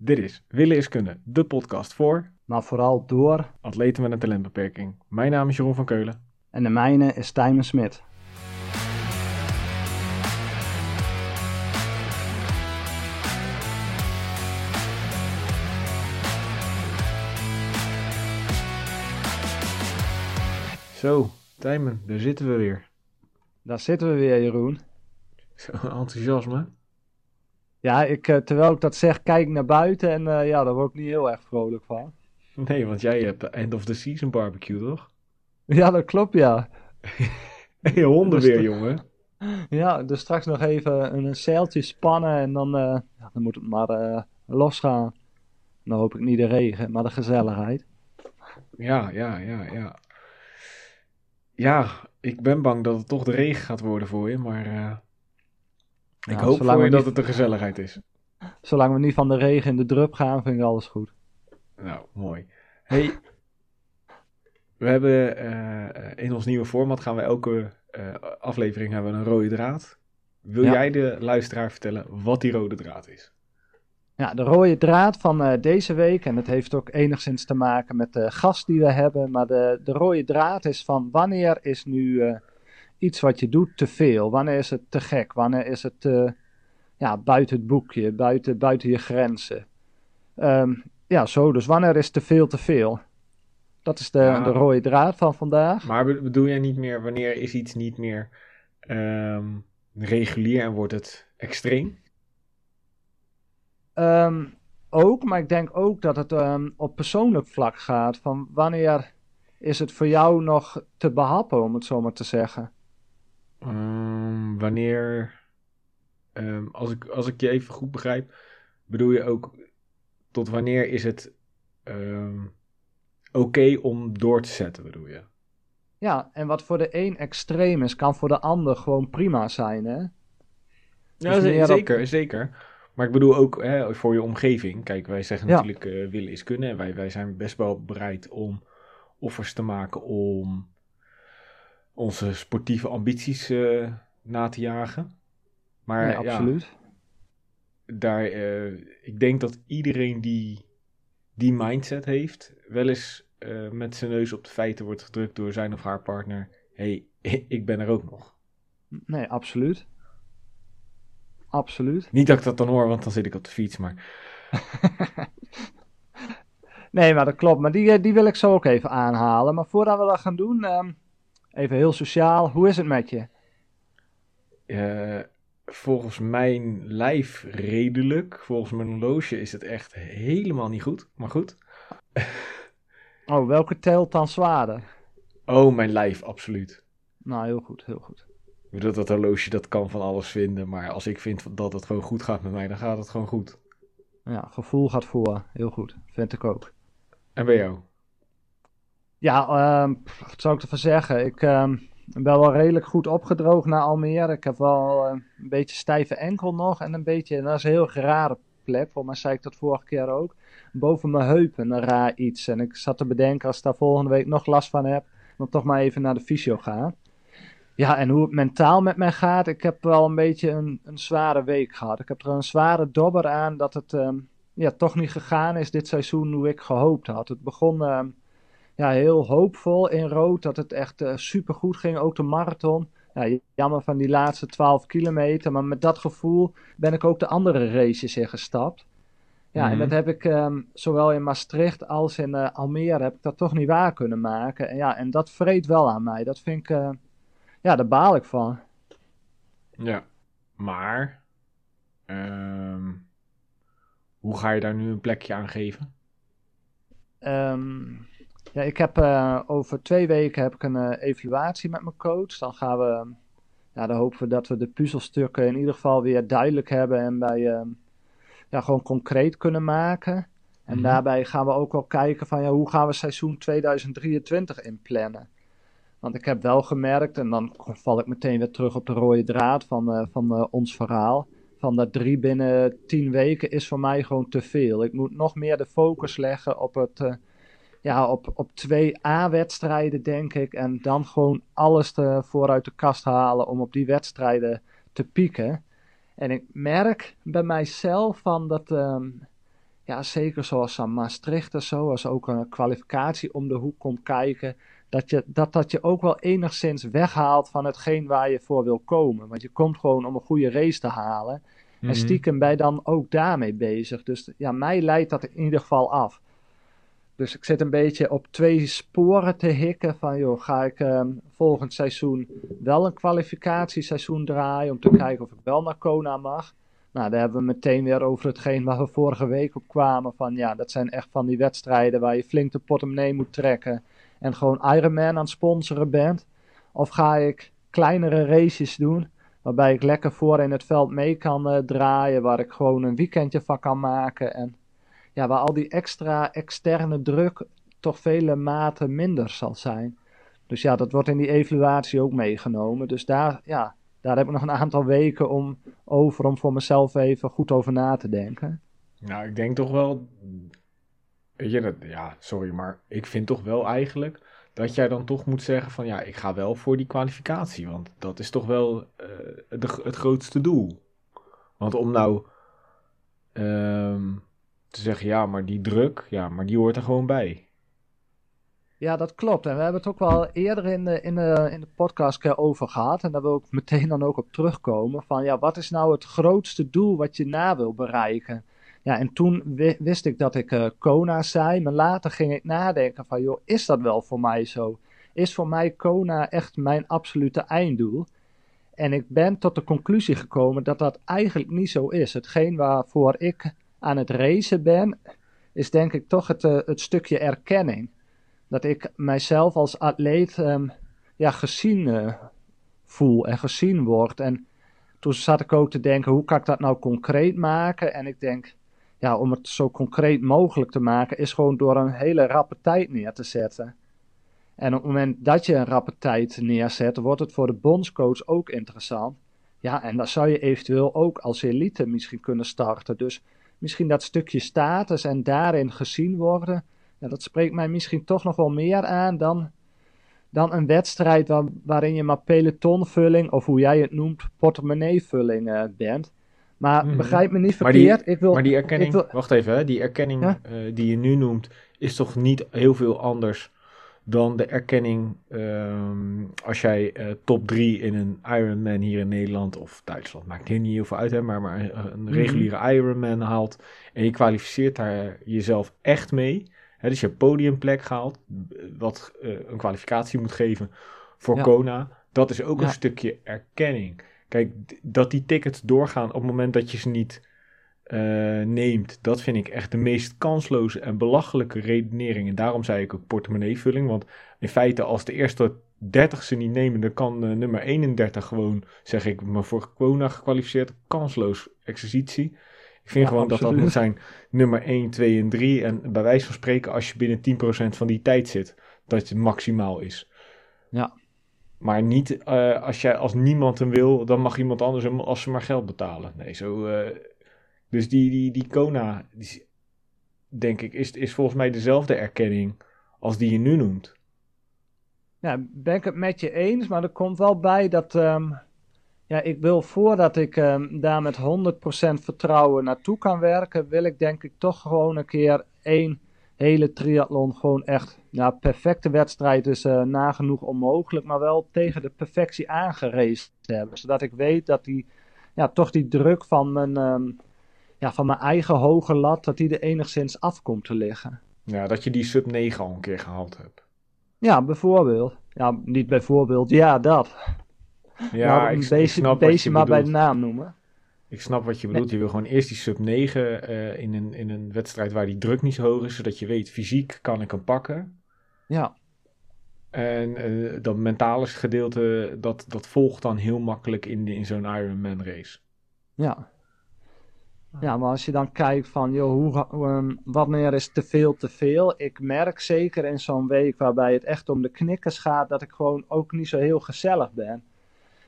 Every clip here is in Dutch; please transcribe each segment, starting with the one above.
Dit is Willen is Kunnen, de podcast voor maar vooral door. atleten met een talentbeperking. Mijn naam is Jeroen van Keulen. En de mijne is Tijmen Smit. Zo, Tijmen, daar zitten we weer. Daar zitten we weer, Jeroen. Zo, enthousiasme. Ja, ik, eh, terwijl ik dat zeg, kijk naar buiten en eh, ja, daar word ik niet heel erg vrolijk van. Nee, want jij hebt de end of the season barbecue, toch? Ja, dat klopt, ja. Hey, honden Dus weer, jongen. Ja, dus straks nog even een, een zeiltje spannen en dan, eh, dan moet het maar eh, losgaan. Dan hoop ik niet de regen, maar de gezelligheid. Ja, ja, ja, ja. Ja, ik ben bang dat het toch de regen gaat worden voor je, maar ik hoop voor je dat niet- het de gezelligheid is. Zolang we niet van de regen in de drup gaan, vind ik alles goed. Nou, mooi. Hey, we hebben eh, in ons nieuwe format gaan we elke eh, aflevering hebben een rode draad. Wil Ja. jij de luisteraar vertellen wat die rode draad is? Ja, de rode draad van eh, deze week, en het heeft ook enigszins te maken met de gast die we hebben, maar de, de rode draad is van wanneer is nu iets wat je doet te veel? Wanneer is het te gek? Wanneer is het eh, ja, buiten het boekje, buiten, buiten je grenzen? Ehm, ja, zo, dus wanneer is te veel te veel? Dat is de, Ja. de rode draad van vandaag. Maar be- bedoel jij niet meer wanneer is iets niet meer ehm, regulier en wordt het extreem? Ehm, ook, maar ik denk ook dat het op persoonlijk vlak gaat. Van wanneer is het voor jou nog te behappen, om het zo maar te zeggen? Ehm, wanneer, ehm, als, ik, als ik je even goed begrijp, bedoel je ook tot wanneer is het ehm, oké om door te zetten, bedoel je? Ja, en wat voor de een extreem is, kan voor de ander gewoon prima zijn, hè? Ja, Dus op- zeker, zeker. Maar ik bedoel ook hè, voor je omgeving. Kijk, wij zeggen Ja. natuurlijk eh, willen is kunnen. En wij, wij zijn best wel bereid om offers te maken om onze sportieve ambities eh, na te jagen. Maar ja, absoluut. daar, eh, ik denk dat iedereen die die mindset heeft, wel eens eh, met zijn neus op de feiten wordt gedrukt door zijn of haar partner. hey, ik ben er ook nog. Nee, absoluut. Absoluut. Niet dat ik dat dan hoor, want dan zit ik op de fiets, maar... Nee, maar dat klopt. Maar die, die wil ik zo ook even aanhalen. Maar voordat we dat gaan doen, ehm, even heel sociaal. Hoe is het met je? Eh, volgens mijn lijf redelijk. Volgens mijn horloge is het echt helemaal niet goed. Maar goed. Oh, welke telt dan zwaarder? Oh, mijn lijf, absoluut. Nou, heel goed, heel goed. Ik bedoel, dat horloge dat kan van alles vinden. Maar als ik vind dat het gewoon goed gaat met mij, dan gaat het gewoon goed. Ja, gevoel gaat voor. Heel goed. Vind ik ook. En bij jou? Ja, ehm, wat zou ik ervan zeggen? Ik ehm, ben wel redelijk goed opgedroogd naar Almere. Ik heb wel eh, een beetje stijve enkel nog en een beetje, en dat is een heel rare plek. Volgens mij zei ik dat vorige keer ook. Boven mijn heupen een raar iets. En ik zat te bedenken, als ik daar volgende week nog last van heb, dan toch maar even naar de fysio gaan. Ja, en hoe het mentaal met mij gaat, ik heb wel een beetje een, een zware week gehad. Ik heb er een zware dobber aan dat het ehm, ja, toch niet gegaan is dit seizoen hoe ik gehoopt had. Het begon ja, heel hoopvol in rood dat het echt super supergoed ging, ook de marathon. Ja, jammer van die laatste 12 kilometer, maar met dat gevoel ben ik ook de andere races ingestapt. Ja, Mhm. en dat heb ik ehm, zowel in Maastricht als in eh, Almere heb ik dat toch niet waar kunnen maken. En ja, en dat vreet wel aan mij. Dat vind ik, eh, ja, daar baal ik van. Ja. Maar... ehm, hoe ga je daar nu een plekje aan geven? Ehm, ja, ik heb eh, over twee weken heb ik een eh, evaluatie met mijn coach. Dan gaan we, ja, dan hopen we dat we de puzzelstukken in ieder geval weer duidelijk hebben en bij, ehm, ja, gewoon concreet kunnen maken. En Mhm. daarbij gaan we ook wel kijken van, ja, hoe gaan we seizoen 2023 inplannen? Want ik heb wel gemerkt, en dan val ik meteen weer terug op de rode draad van, van ons verhaal. Van dat drie binnen tien weken is voor mij gewoon te veel. Ik moet nog meer de focus leggen op, het, ja, op, op twee A-wedstrijden, denk ik. En dan gewoon alles te, vooruit de kast halen om op die wedstrijden te pieken. En ik merk bij mijzelf van dat, ehm, ja, zeker zoals aan Maastricht en zo, als ook een kwalificatie om de hoek komt kijken, dat, je, dat dat je ook wel enigszins weghaalt van hetgeen waar je voor wil komen. Want je komt gewoon om een goede race te halen. En Mhm. stiekem ben je dan ook daarmee bezig. Dus ja, mij leidt dat in ieder geval af. Dus ik zit een beetje op twee sporen te hikken van, joh, ga ik ehm, volgend seizoen wel een kwalificatieseizoen draaien om te kijken of ik wel naar Kona mag. Nou, daar hebben we meteen weer over hetgeen waar we vorige week op kwamen. Van ja, dat zijn echt van die wedstrijden waar je flink de portemonnee moet trekken. En gewoon Ironman aan het sponsoren bent. Of ga ik kleinere races doen. Waarbij ik lekker voor in het veld mee kan eh, draaien. Waar ik gewoon een weekendje van kan maken. En ja, waar al die extra externe druk toch vele maten minder zal zijn. Dus ja, dat wordt in die evaluatie ook meegenomen. Dus daar, ja, daar heb ik nog een aantal weken om, over om voor mezelf even goed over na te denken. Nou, ik denk toch wel. Weet je, dat, ja, sorry, maar ik vind toch wel eigenlijk dat jij dan toch moet zeggen van ja, ik ga wel voor die kwalificatie. Want dat is toch wel eh, het grootste doel. Want om nou ehm, te zeggen ja, maar die druk, ja, maar die hoort er gewoon bij. Ja, dat klopt. En we hebben het ook wel eerder in de, in de, in de podcast over gehad. En daar wil ik meteen dan ook op terugkomen. Van ja, wat is nou het grootste doel wat je na wil bereiken? Ja, en toen wi- wist ik dat ik eh, Kona zei. Maar later ging ik nadenken van, joh, is dat wel voor mij zo? Is voor mij Kona echt mijn absolute einddoel? En ik ben tot de conclusie gekomen dat dat eigenlijk niet zo is. Hetgeen waarvoor ik aan het racen ben, is denk ik toch het, eh, het stukje erkenning. Dat ik mijzelf als atleet ehm, ja, gezien eh, voel en gezien word. En toen zat ik ook te denken, hoe kan ik dat nou concreet maken? En ik denk, ja, om het zo concreet mogelijk te maken, is gewoon door een hele rappe tijd neer te zetten. En op het moment dat je een rappe tijd neerzet, wordt het voor de bondscoach ook interessant. Ja, en dan zou je eventueel ook als elite misschien kunnen starten. Dus misschien dat stukje status en daarin gezien worden, ja, dat spreekt mij misschien toch nog wel meer aan dan, dan een wedstrijd waar- waarin je maar pelotonvulling, of hoe jij het noemt, portemonneevulling eh, bent. Maar Mhm. begrijp me niet Maar die- verkeerd. ik wil, Maar die erkenning, wil- wacht even, hè, die erkenning Ja? eh, die je nu noemt, is toch niet heel veel anders dan de erkenning ehm, als jij eh, top 3 in een Ironman hier in Nederland of Duitsland, maakt hier niet heel veel uit, hè, maar, maar een- een Mhm. reguliere Ironman haalt en je kwalificeert daar jezelf echt mee. Hè, dus je podiumplek gehaald, wat eh, een kwalificatie moet geven voor Ja. Kona. Dat is ook Ja. een stukje erkenning. Kijk, dat die tickets doorgaan op het moment dat je ze niet eh, neemt, dat vind ik echt de meest kansloze en belachelijke redenering. En daarom zei ik ook portemonneevulling. Want in feite, als de eerste 30 ze niet nemen, dan kan eh, nummer 31 gewoon, zeg ik, maar voor Kona gekwalificeerd, kansloos exercitie. Ik vind Ja, gewoon dat dat moet zijn nummer 1, 2 en 3. En bij wijze van spreken, als je binnen 10% van die tijd zit, dat het maximaal is. Ja. Maar niet eh, als, jij, als niemand hem wil, dan mag iemand anders hem als ze maar geld betalen. Nee, zo. Dus die, die, die Kona, die, denk ik, is, is volgens mij dezelfde erkenning als die je nu noemt. Ja, ben ik het met je eens, maar er komt wel bij dat. ehm, ja, ik wil voordat ik ehm, daar met 100% vertrouwen naartoe kan werken, wil ik denk ik toch gewoon een keer één hele triathlon gewoon echt. Ja, perfecte wedstrijd is eh, nagenoeg onmogelijk, maar wel tegen de perfectie aangereisd hebben. Zodat ik weet dat die, ja, toch die druk van mijn, ehm, ja, van mijn eigen hoge lat, dat die er enigszins af komt te liggen. Ja, dat je die sub 9 al een keer gehaald hebt. Ja, bijvoorbeeld. Ja, niet bijvoorbeeld, ja, dat. Ja, Nou, ik, ik snap wat je maar bij de bedoelt. naam noemen. Ik snap wat je bedoelt. Je wil gewoon eerst die sub 9 eh, in, een, in een wedstrijd waar die druk niet zo hoog is, zodat je weet, fysiek kan ik hem pakken. Ja, En eh, dat mentale gedeelte, dat, dat volgt dan heel makkelijk in, in zo'n Ironman race. ja. Ja, maar als je dan kijkt van, joh, hoe, ehm, wanneer is te veel te veel? Ik merk zeker in zo'n week waarbij het echt om de knikkers gaat, dat ik gewoon ook niet zo heel gezellig ben.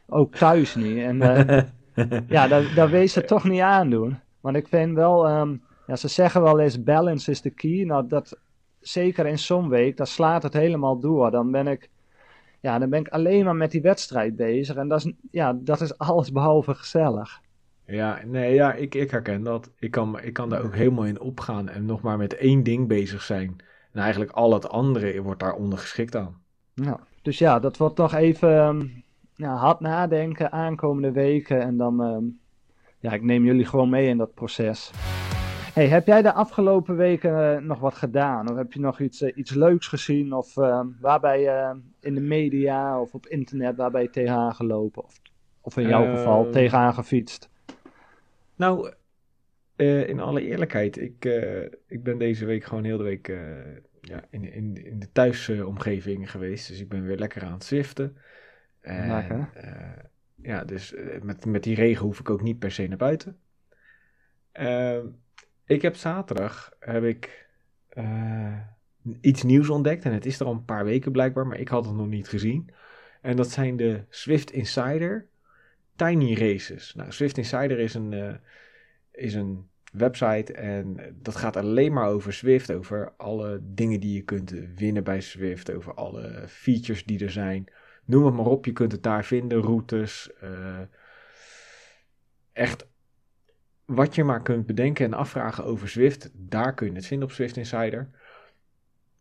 Ook thuis niet. En eh, ja, daar, daar wees het toch niet aan doen. Want ik vind wel, ehm, ja, ze zeggen wel eens balance is the key. Nou, dat, zeker in zo'n week, dan slaat het helemaal door. Dan ben ik, ja, dan ben ik alleen maar met die wedstrijd bezig. En dat is, ja, dat is alles behalve gezellig. Ja, nee, ja, ik, ik herken dat. Ik kan, ik kan daar ook helemaal in opgaan en nog maar met één ding bezig zijn. En eigenlijk al het andere wordt daar ondergeschikt aan. Nou, dus ja, dat wordt nog even ehm, ja, hard nadenken aankomende weken. En dan, ehm, ja, ik neem jullie gewoon mee in dat proces. Hey, heb jij de afgelopen weken eh, nog wat gedaan? Of heb je nog iets, eh, iets leuks gezien? Of uh, waarbij je in de media of op internet waarbij je tegenaan gelopen? Of, of in jouw geval tegenaan gefietst? Nou, in alle eerlijkheid, ik, ik ben deze week gewoon heel de week ja, in, in, in de thuisomgeving geweest. Dus ik ben weer lekker aan het zwiften. En, ja, dus met, met die regen hoef ik ook niet per se naar buiten. Ehm ik heb zaterdag heb ik, uh, iets nieuws ontdekt. En het is er al een paar weken blijkbaar, maar ik had het nog niet gezien. En dat zijn de Swift Insider Tiny Races. Nou, Swift Insider is een, uh, is een website en dat gaat alleen maar over Swift. Over alle dingen die je kunt winnen bij Swift. Over alle features die er zijn. Noem het maar op, je kunt het daar vinden. Routes. Uh, echt wat je maar kunt bedenken en afvragen over Zwift, daar kun je het vinden op Swift Insider.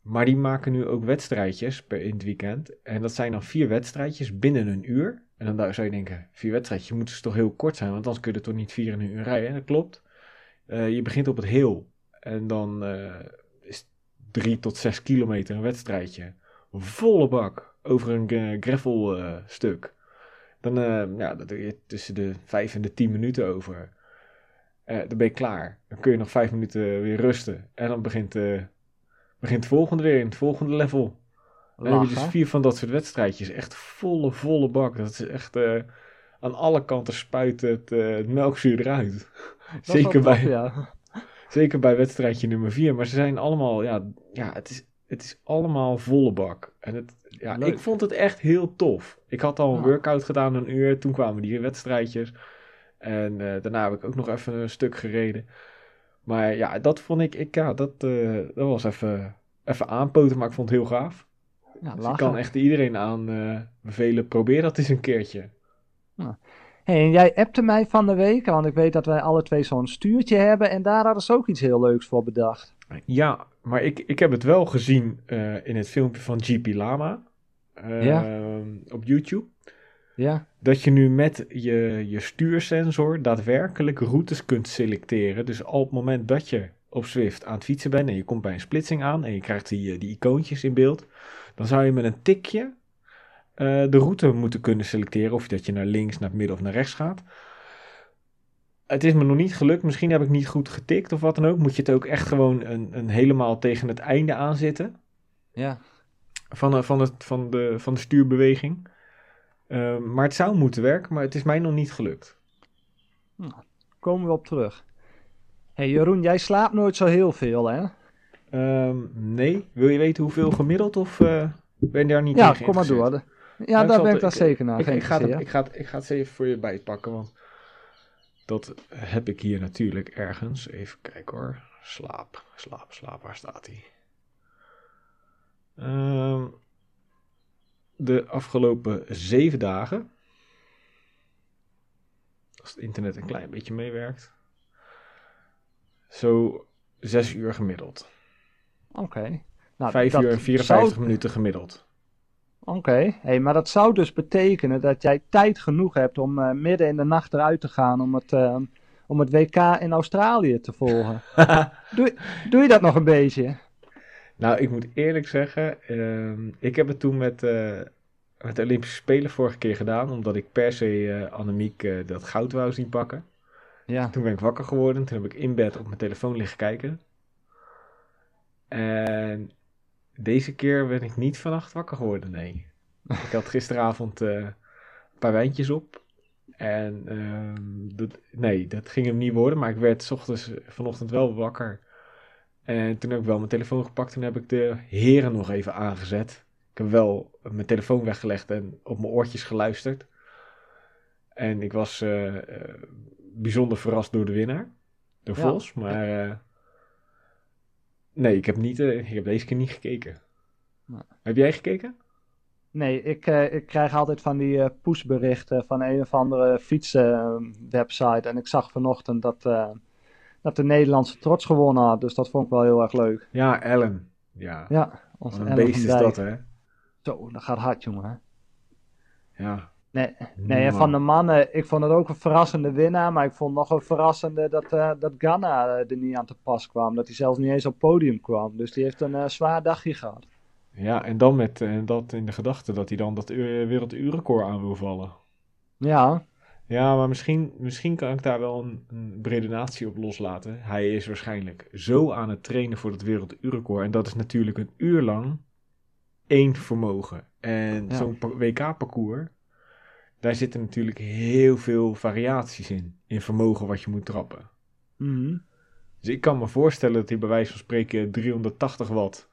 Maar die maken nu ook wedstrijdjes per in het weekend. En dat zijn dan vier wedstrijdjes binnen een uur. En dan zou je denken, vier wedstrijdjes moeten ze toch heel kort zijn, want anders kun je toch niet vier in een uur rijden. dat klopt. Uh, je begint op het heel. En dan uh, is drie tot zes kilometer een wedstrijdje. Volle bak over een uh, gravel stuk. Dan, ja, dat doe je tussen de vijf en de tien minuten over. Dan ben je klaar. Dan kun je nog vijf minuten weer rusten. En dan begint, begint het volgende weer in het volgende level. Dan heb je dus vier van dat soort wedstrijdjes. Echt volle, volle bak. Dat is echt... Uh, aan alle kanten spuit het, het melkzuur eruit. zeker, bij, ja. zeker bij wedstrijdje nummer vier. Maar ze zijn allemaal... Ja, ja het, is, het is allemaal volle bak. En het, ja, ik vond het echt heel tof. Ik had al een workout gedaan, een uur. Toen kwamen die wedstrijdjes. En uh, daarna heb ik ook nog even een stuk gereden. Maar ja, dat vond ik, ik ja, dat, uh, dat was even, even aanpoten, maar ik vond het heel gaaf. Ja, dus ik kan echt iedereen aan uh, bevelen, probeer dat eens een keertje. Hey, en jij appte mij van de week, want ik weet dat wij alle twee zo'n stuurtje hebben en daar hadden ze ook iets heel leuks voor bedacht. Ja, maar ik, ik heb het wel gezien in het filmpje van GP Lama ja. Ehm, op YouTube. Ja. Dat je nu met je, je stuursensor daadwerkelijk routes kunt selecteren. Dus op het moment dat je op Swift aan het fietsen bent en je komt bij een splitsing aan en je krijgt die, die icoontjes in beeld, dan zou je met een tikje uh, de route moeten kunnen selecteren. Of dat je naar links, naar het midden of naar rechts gaat. Het is me nog niet gelukt. Misschien heb ik niet goed getikt of wat dan ook. Moet je het ook echt gewoon een, een helemaal tegen het einde aanzetten. Ja. Van, van, het, van, de, van de stuurbeweging. Ehm, maar het zou moeten werken, maar het is mij nog niet gelukt. Nou, komen we op terug. hey Jeroen, jij slaapt nooit zo heel veel, hè? Um, nee. Wil je weten hoeveel gemiddeld of uh, ben je daar niet ja, in Ja, kom maar door. Ja, nou, daar ben ik dan zeker naar. Ik, ik, ga het, ik, ga het, ik ga het even voor je bijpakken, want dat heb ik hier natuurlijk ergens. Even kijken hoor. Slaap, slaap, slaap. Waar staat hij? Um, de afgelopen zeven dagen. Als het internet een klein beetje meewerkt. Zo zes uur gemiddeld. Oké. Nou, Vijf uur en 54 minuten gemiddeld. Oké, hey, maar dat zou dus betekenen dat jij tijd genoeg hebt om uh, midden in de nacht eruit te gaan om het, uh, om het WK in Australië te volgen. doe, doe je dat nog een beetje? Nou, ik moet eerlijk zeggen, uh, ik heb het toen met, uh, met de Olympische Spelen vorige keer gedaan, omdat ik per se Annemiek dat goud wou zien pakken. Ja. Toen ben ik wakker geworden, toen heb ik in bed op mijn telefoon liggen kijken. En deze keer ben ik niet vannacht wakker geworden, nee. ik had gisteravond een paar wijntjes op. En ehm, dat, nee, dat ging hem niet worden, maar ik werd s ochtends vanochtend wel wakker. En toen heb ik wel mijn telefoon gepakt. Toen heb ik de heren nog even aangezet. Ik heb wel mijn telefoon weggelegd en op mijn oortjes geluisterd. En ik was uh, uh, bijzonder verrast door de winnaar. Door ja. Vos. Maar nee, ik heb, niet, ik heb deze keer niet gekeken. Heb jij gekeken? Nee, ik, eh, ik krijg altijd van die eh pushberichten van een of andere fietsenwebsite. en ik zag vanochtend dat, eh, dat de Nederlandse trots gewonnen had. Dus dat vond ik wel heel erg leuk. Ja, Ellen. Ja, Ja, wat onze een Ellen beest is dat, hè? Zo, dat gaat hard, jongen. Ja. Nee, nee, en van de mannen, ik vond het ook een verrassende winnaar. Maar ik vond nog een verrassende dat, eh dat Ghana eh, er niet aan te pas kwam. Dat hij zelfs niet eens op podium kwam. Dus die heeft een eh, zwaar dagje gehad. Ja, en dan met eh, dat in de gedachte dat hij dan dat uh, werelduurrecord aan wil vallen. Ja, Ja, maar misschien, misschien kan ik daar wel een, een redenatie op loslaten. Hij is waarschijnlijk zo aan het trainen voor dat werelduurrecord. En dat is natuurlijk een uur lang één vermogen. En Ja. zo'n pa- WK-parcours, daar zitten natuurlijk heel veel variaties in. In vermogen wat je moet trappen. mhm. Dus ik kan me voorstellen dat hij bij wijze van spreken 380 watt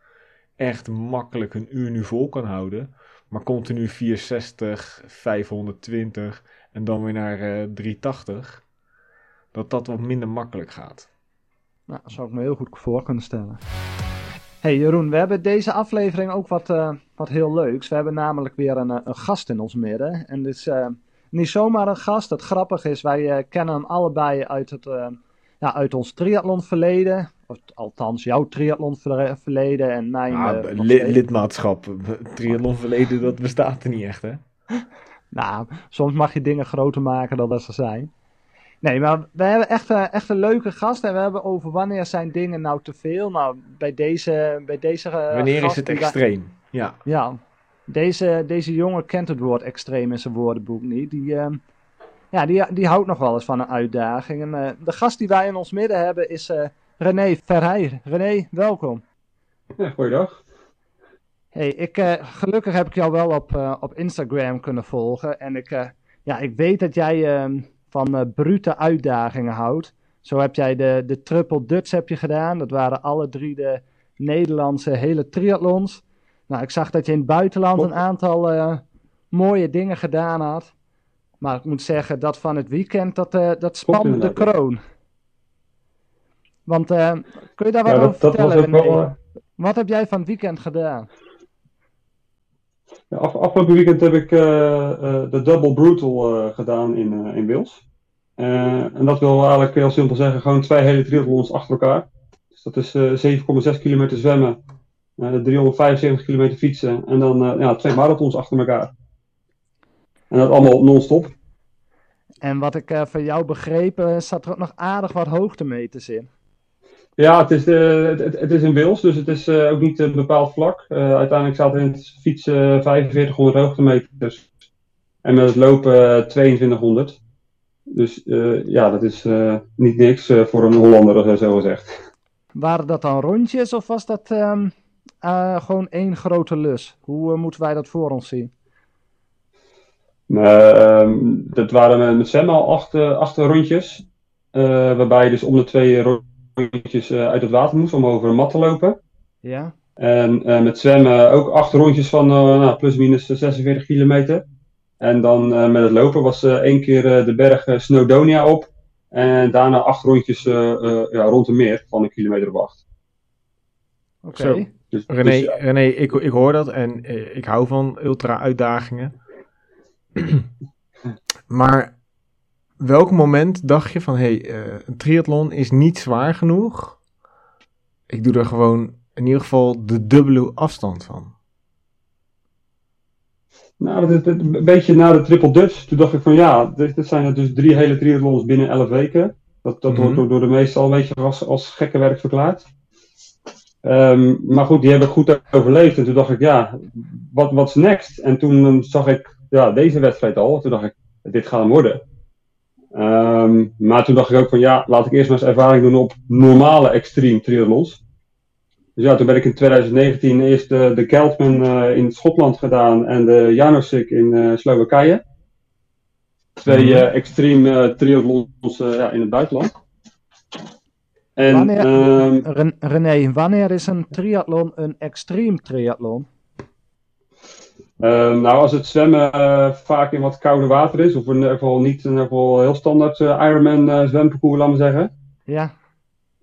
echt makkelijk een uur nu vol kan houden. Maar continu 460, 520 en dan weer naar eh 380. Dat dat wat minder makkelijk gaat. Nou, dat zou ik me heel goed voor kunnen stellen. Hey Jeroen, we hebben deze aflevering ook wat, eh, wat heel leuks. We hebben namelijk weer een, eh, een gast in ons midden. En dit is eh, niet zomaar een gast. Het grappige is, wij kennen hem allebei uit, het, ja, uit ons triathlonverleden. Of, althans, jouw triathlonverleden en mijn... Li- steeds. lidmaatschap, triathlonverleden, dat bestaat er niet echt hè. Nou, soms mag je dingen groter maken dan dat ze zijn. Nee, maar we hebben echt, eh, echt een leuke gast. En we hebben over wanneer zijn dingen nou te veel. Nou, bij deze, bij deze eh, Wanneer is het extreem? Ja, Ja, deze, deze jongen kent het woord extreem in zijn woordenboek niet. Die, ehm, ja, die, die houdt nog wel eens van een uitdaging. En, eh, de gast die wij in ons midden hebben is eh, René Verheij. René, welkom. Ja, goeiedag. Hey, ik, eh, gelukkig heb ik jou wel op, eh, op Instagram kunnen volgen. En ik, eh, ja, ik weet dat jij ehm, van eh, brute uitdagingen houdt. Zo heb jij de, de Triple Dutch heb je gedaan. Dat waren alle drie de Nederlandse hele triathlons. Nou, ik zag dat je in het buitenland een aantal eh, mooie dingen gedaan had. Maar ik moet zeggen, dat van het weekend, dat, eh dat spande de kroon. Want kun je daar wat Ja, over dat, vertellen, wel. Wat heb jij van het weekend gedaan? ja, af- afgelopen weekend heb ik de Double Brutal gedaan in, in Wils. Eh, en dat wil eigenlijk heel simpel zeggen, gewoon twee hele triathlons achter elkaar. Dus dat is eh 7,6 kilometer zwemmen, eh 375 kilometer fietsen en dan eh, ja, twee marathons achter elkaar. En dat allemaal non-stop. En wat ik eh, van jou begreep, eh, zat er ook nog aardig wat hoogtemeters in. Ja, het is, het, het is in Wils, dus het is eh, ook niet een bepaald vlak. Eh, uiteindelijk er in het fietsen 4500 hoogtemeters en met het lopen eh, 2200. Dus eh, ja, dat is eh, niet niks eh, voor een Hollander, zo gezegd. Waren dat dan rondjes of was dat ehm, eh, gewoon één grote lus? Hoe moeten wij dat voor ons zien? Maar, ehm, dat waren met, zwemmen al acht, acht rondjes, waarbij je dus om de twee rondjes uit het water moest om over een mat te lopen. Ja? En met zwemmen ook acht rondjes van nou, plus minus 46 kilometer. En dan eh, met het lopen was eh, één keer eh, de berg Snowdonia op. En daarna acht rondjes eh, eh, ja, rond de meer van een kilometer of acht. Oké. Dus, René, dus, ja. René ik, ik hoor dat en ik hou van ultra-uitdagingen. maar welk moment dacht je van, hé, hey, een triathlon is niet zwaar genoeg. Ik doe er gewoon in ieder geval de dubbele afstand van. Nou, dat, dat- een beetje na de Triple Dutch, toen dacht ik van ja, dit, dit zijn er dus drie hele triathlons binnen 11 weken. Dat, dat Mhm. wordt door, door de meesten al een beetje als, als gekke werk verklaard. Ehm, maar goed, die heb ik goed overleefd. En toen dacht ik, ja, wat what's next? En toen eh, zag ik ja, deze wedstrijd al. Toen dacht ik, dit gaat hem worden. Ehm, maar toen dacht ik ook van ja, laat ik eerst maar eens ervaring doen op normale extreme triathlons. Dus ja, toen ben ik in 2019 eerst de, de Keltman eh, in Schotland gedaan en de Janosik in eh, Slowakije. Twee Mhm. eh, extreme eh, triathlons eh, ja, in het buitenland. En Wanneer- ehm, Ren- René, wanneer is een triathlon een extreem triathlon? Ehm, nou, als het zwemmen eh, vaak in wat kouder water is, of in ieder geval niet in ieder geval heel standaard eh, Ironman eh, zwemparcours, laat maar zeggen. Ja,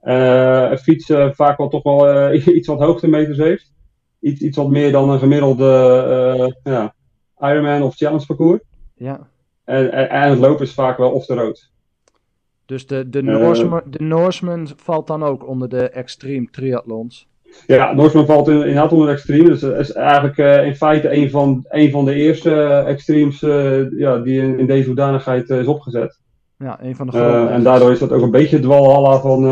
Eh, het fietsen vaak wel toch wel eh, iets wat hoogtemeters heeft. iets, iets wat meer dan een gemiddelde ja, Ironman of Challenge parcours. Ja. En, en, en, het lopen is vaak wel off the road. Dus de, de, Norseman, de Norseman valt dan ook onder de extreme triathlons? Ja, Norseman valt in, inderdaad onder de extreme. Dus het is eigenlijk uh, in feite een van, een van de eerste uh, extremes ja, die in, in deze hoedanigheid is opgezet. Ja, een van de grote. en daardoor is dat ook een beetje het walhalla van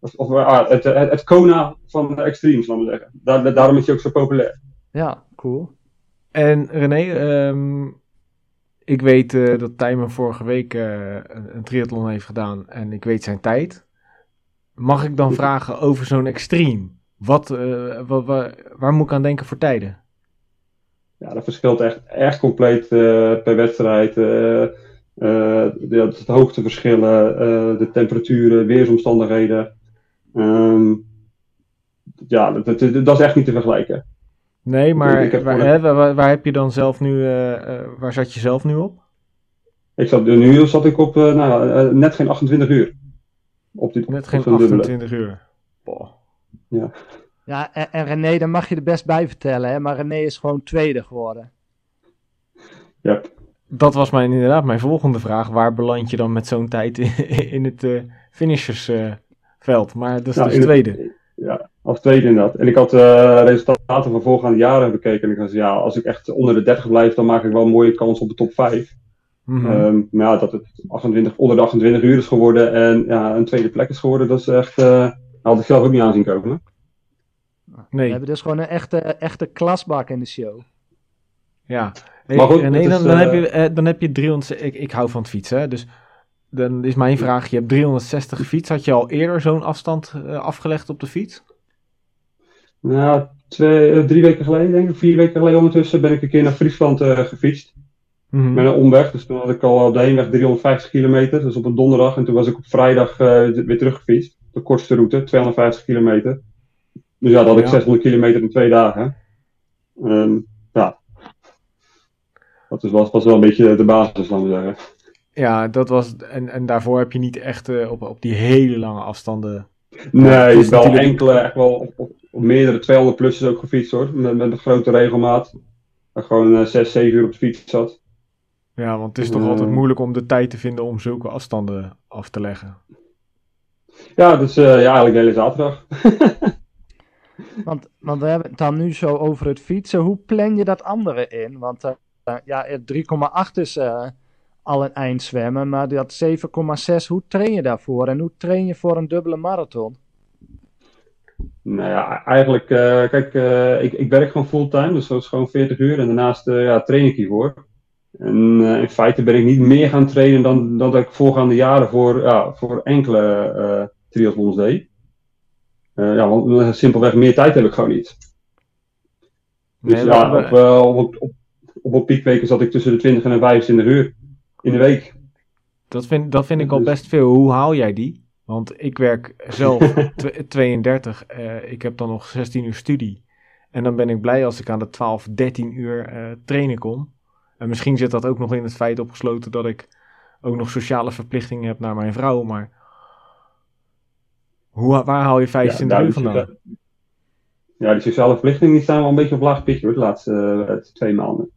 of, of ah, het, het, het, Kona van de extremes, laten we zeggen. Daar, daarom is hij ook zo populair. Ja, cool. En René, ehm, ik weet uh, dat Tijmen vorige week uh, een, een, triathlon heeft gedaan en ik weet zijn tijd. Mag ik dan vragen over zo'n extreme? Wat, uh, wat, waar moet ik aan denken voor tijden? Ja, dat verschilt echt, echt compleet per wedstrijd. De, de hoogteverschillen, de temperaturen, weersomstandigheden. Um, ja, dat, dat, dat, is echt niet te vergelijken. Nee, maar waar, hè, waar, waar, heb je dan zelf nu, uh, uh, waar zat je zelf nu op? Ik zat, nu zat ik op uh, nou, net geen 28 uur. Op dit, net geen 28 uur. Boah. Ja. Ja, en, en, René, daar mag je er best bij vertellen, hè? maar René is gewoon tweede geworden. Ja. Dat was mijn, inderdaad mijn volgende vraag. Waar beland je dan met zo'n tijd in, in het finishers veld. Maar dat is nou, dus tweede. ja, als tweede inderdaad. En ik had uh, resultaten van voorgaande jaren bekeken. En ik dacht, ja, als ik echt onder de 30 blijf, dan maak ik wel een mooie kans op de top 5. Mm -hmm. um, maar ja, dat het 28, onder de 28 uur is geworden en ja, een tweede plek is geworden, dat is echt, uh, had ik zelf ook niet aanzien komen. Nee. We hebben dus gewoon een echte, echte klasbak in de show. Ja, hey, maar goed, nee, dan, dan, heb je, uh, dan heb je 300, ik, ik hou van het fietsen, dus dan is mijn vraag, je hebt 360 gefietst. Had je al eerder zo'n afstand uh, afgelegd op de fiets? Nou, twee, drie weken geleden, denk ik, vier weken geleden ondertussen, ben ik een keer naar Friesland uh, gefietst. Mm -hmm. Met een omweg, dus toen had ik al op de heenweg 350 kilometer, dus op een donderdag. En toen was ik op vrijdag weer teruggefietst, de kortste route, 250 kilometer. Dus ja, dat had ik 600 kilometer in twee dagen. Um, ja, dat was, was wel een beetje de basis, laten we zeggen. Ja, dat was. En, en daarvoor heb je niet echt uh, op, op die hele lange afstanden. Nee, ja, wel enkele, echt wel op, op, op, meerdere 200 plussen ook gefietst hoor. Met, met een grote regelmaat. Dat gewoon uh, 6, 7 uur op de fiets zat. Ja, want het is toch uh, altijd moeilijk om de tijd te vinden om zulke afstanden af te leggen. Ja, dus uh, ja, eigenlijk de hele zaterdag. want, want we hebben het dan nu zo over het fietsen. Hoe plan je dat andere in? Want uh, ja, 3,8 is al een eind zwemmen, maar dat 7,6, hoe train je daarvoor en hoe train je voor een dubbele marathon? Nou ja, eigenlijk, uh, kijk, uh, ik, ik werk gewoon fulltime, dus dat is gewoon 40 uur en daarnaast uh, ja, train ik hiervoor. En in feite ben ik niet meer gaan trainen dan, dan dat ik voorgaande jaren voor, ja, voor enkele triathlons deed. ja, want simpelweg meer tijd heb ik gewoon niet. Dus nee, ja, op, op, op, op, op piekweken zat ik tussen de 20 en de 25 uur in de week. Dat vind, dat vind ik al dus- best veel. Hoe haal jij die? Want ik werk zelf 32. Uh, ik heb dan nog 16 uur studie. En dan ben ik blij als ik aan de 12, 13 uur uh, trainen kom. En misschien zit dat ook nog in het feit opgesloten dat ik ook nog sociale verplichtingen heb naar mijn vrouw. Maar hoe, waar haal je 25 ja, uur vandaan? Ja, die sociale verplichtingen die staan wel een beetje op laag pitje hoor, de laatste uh, twee maanden.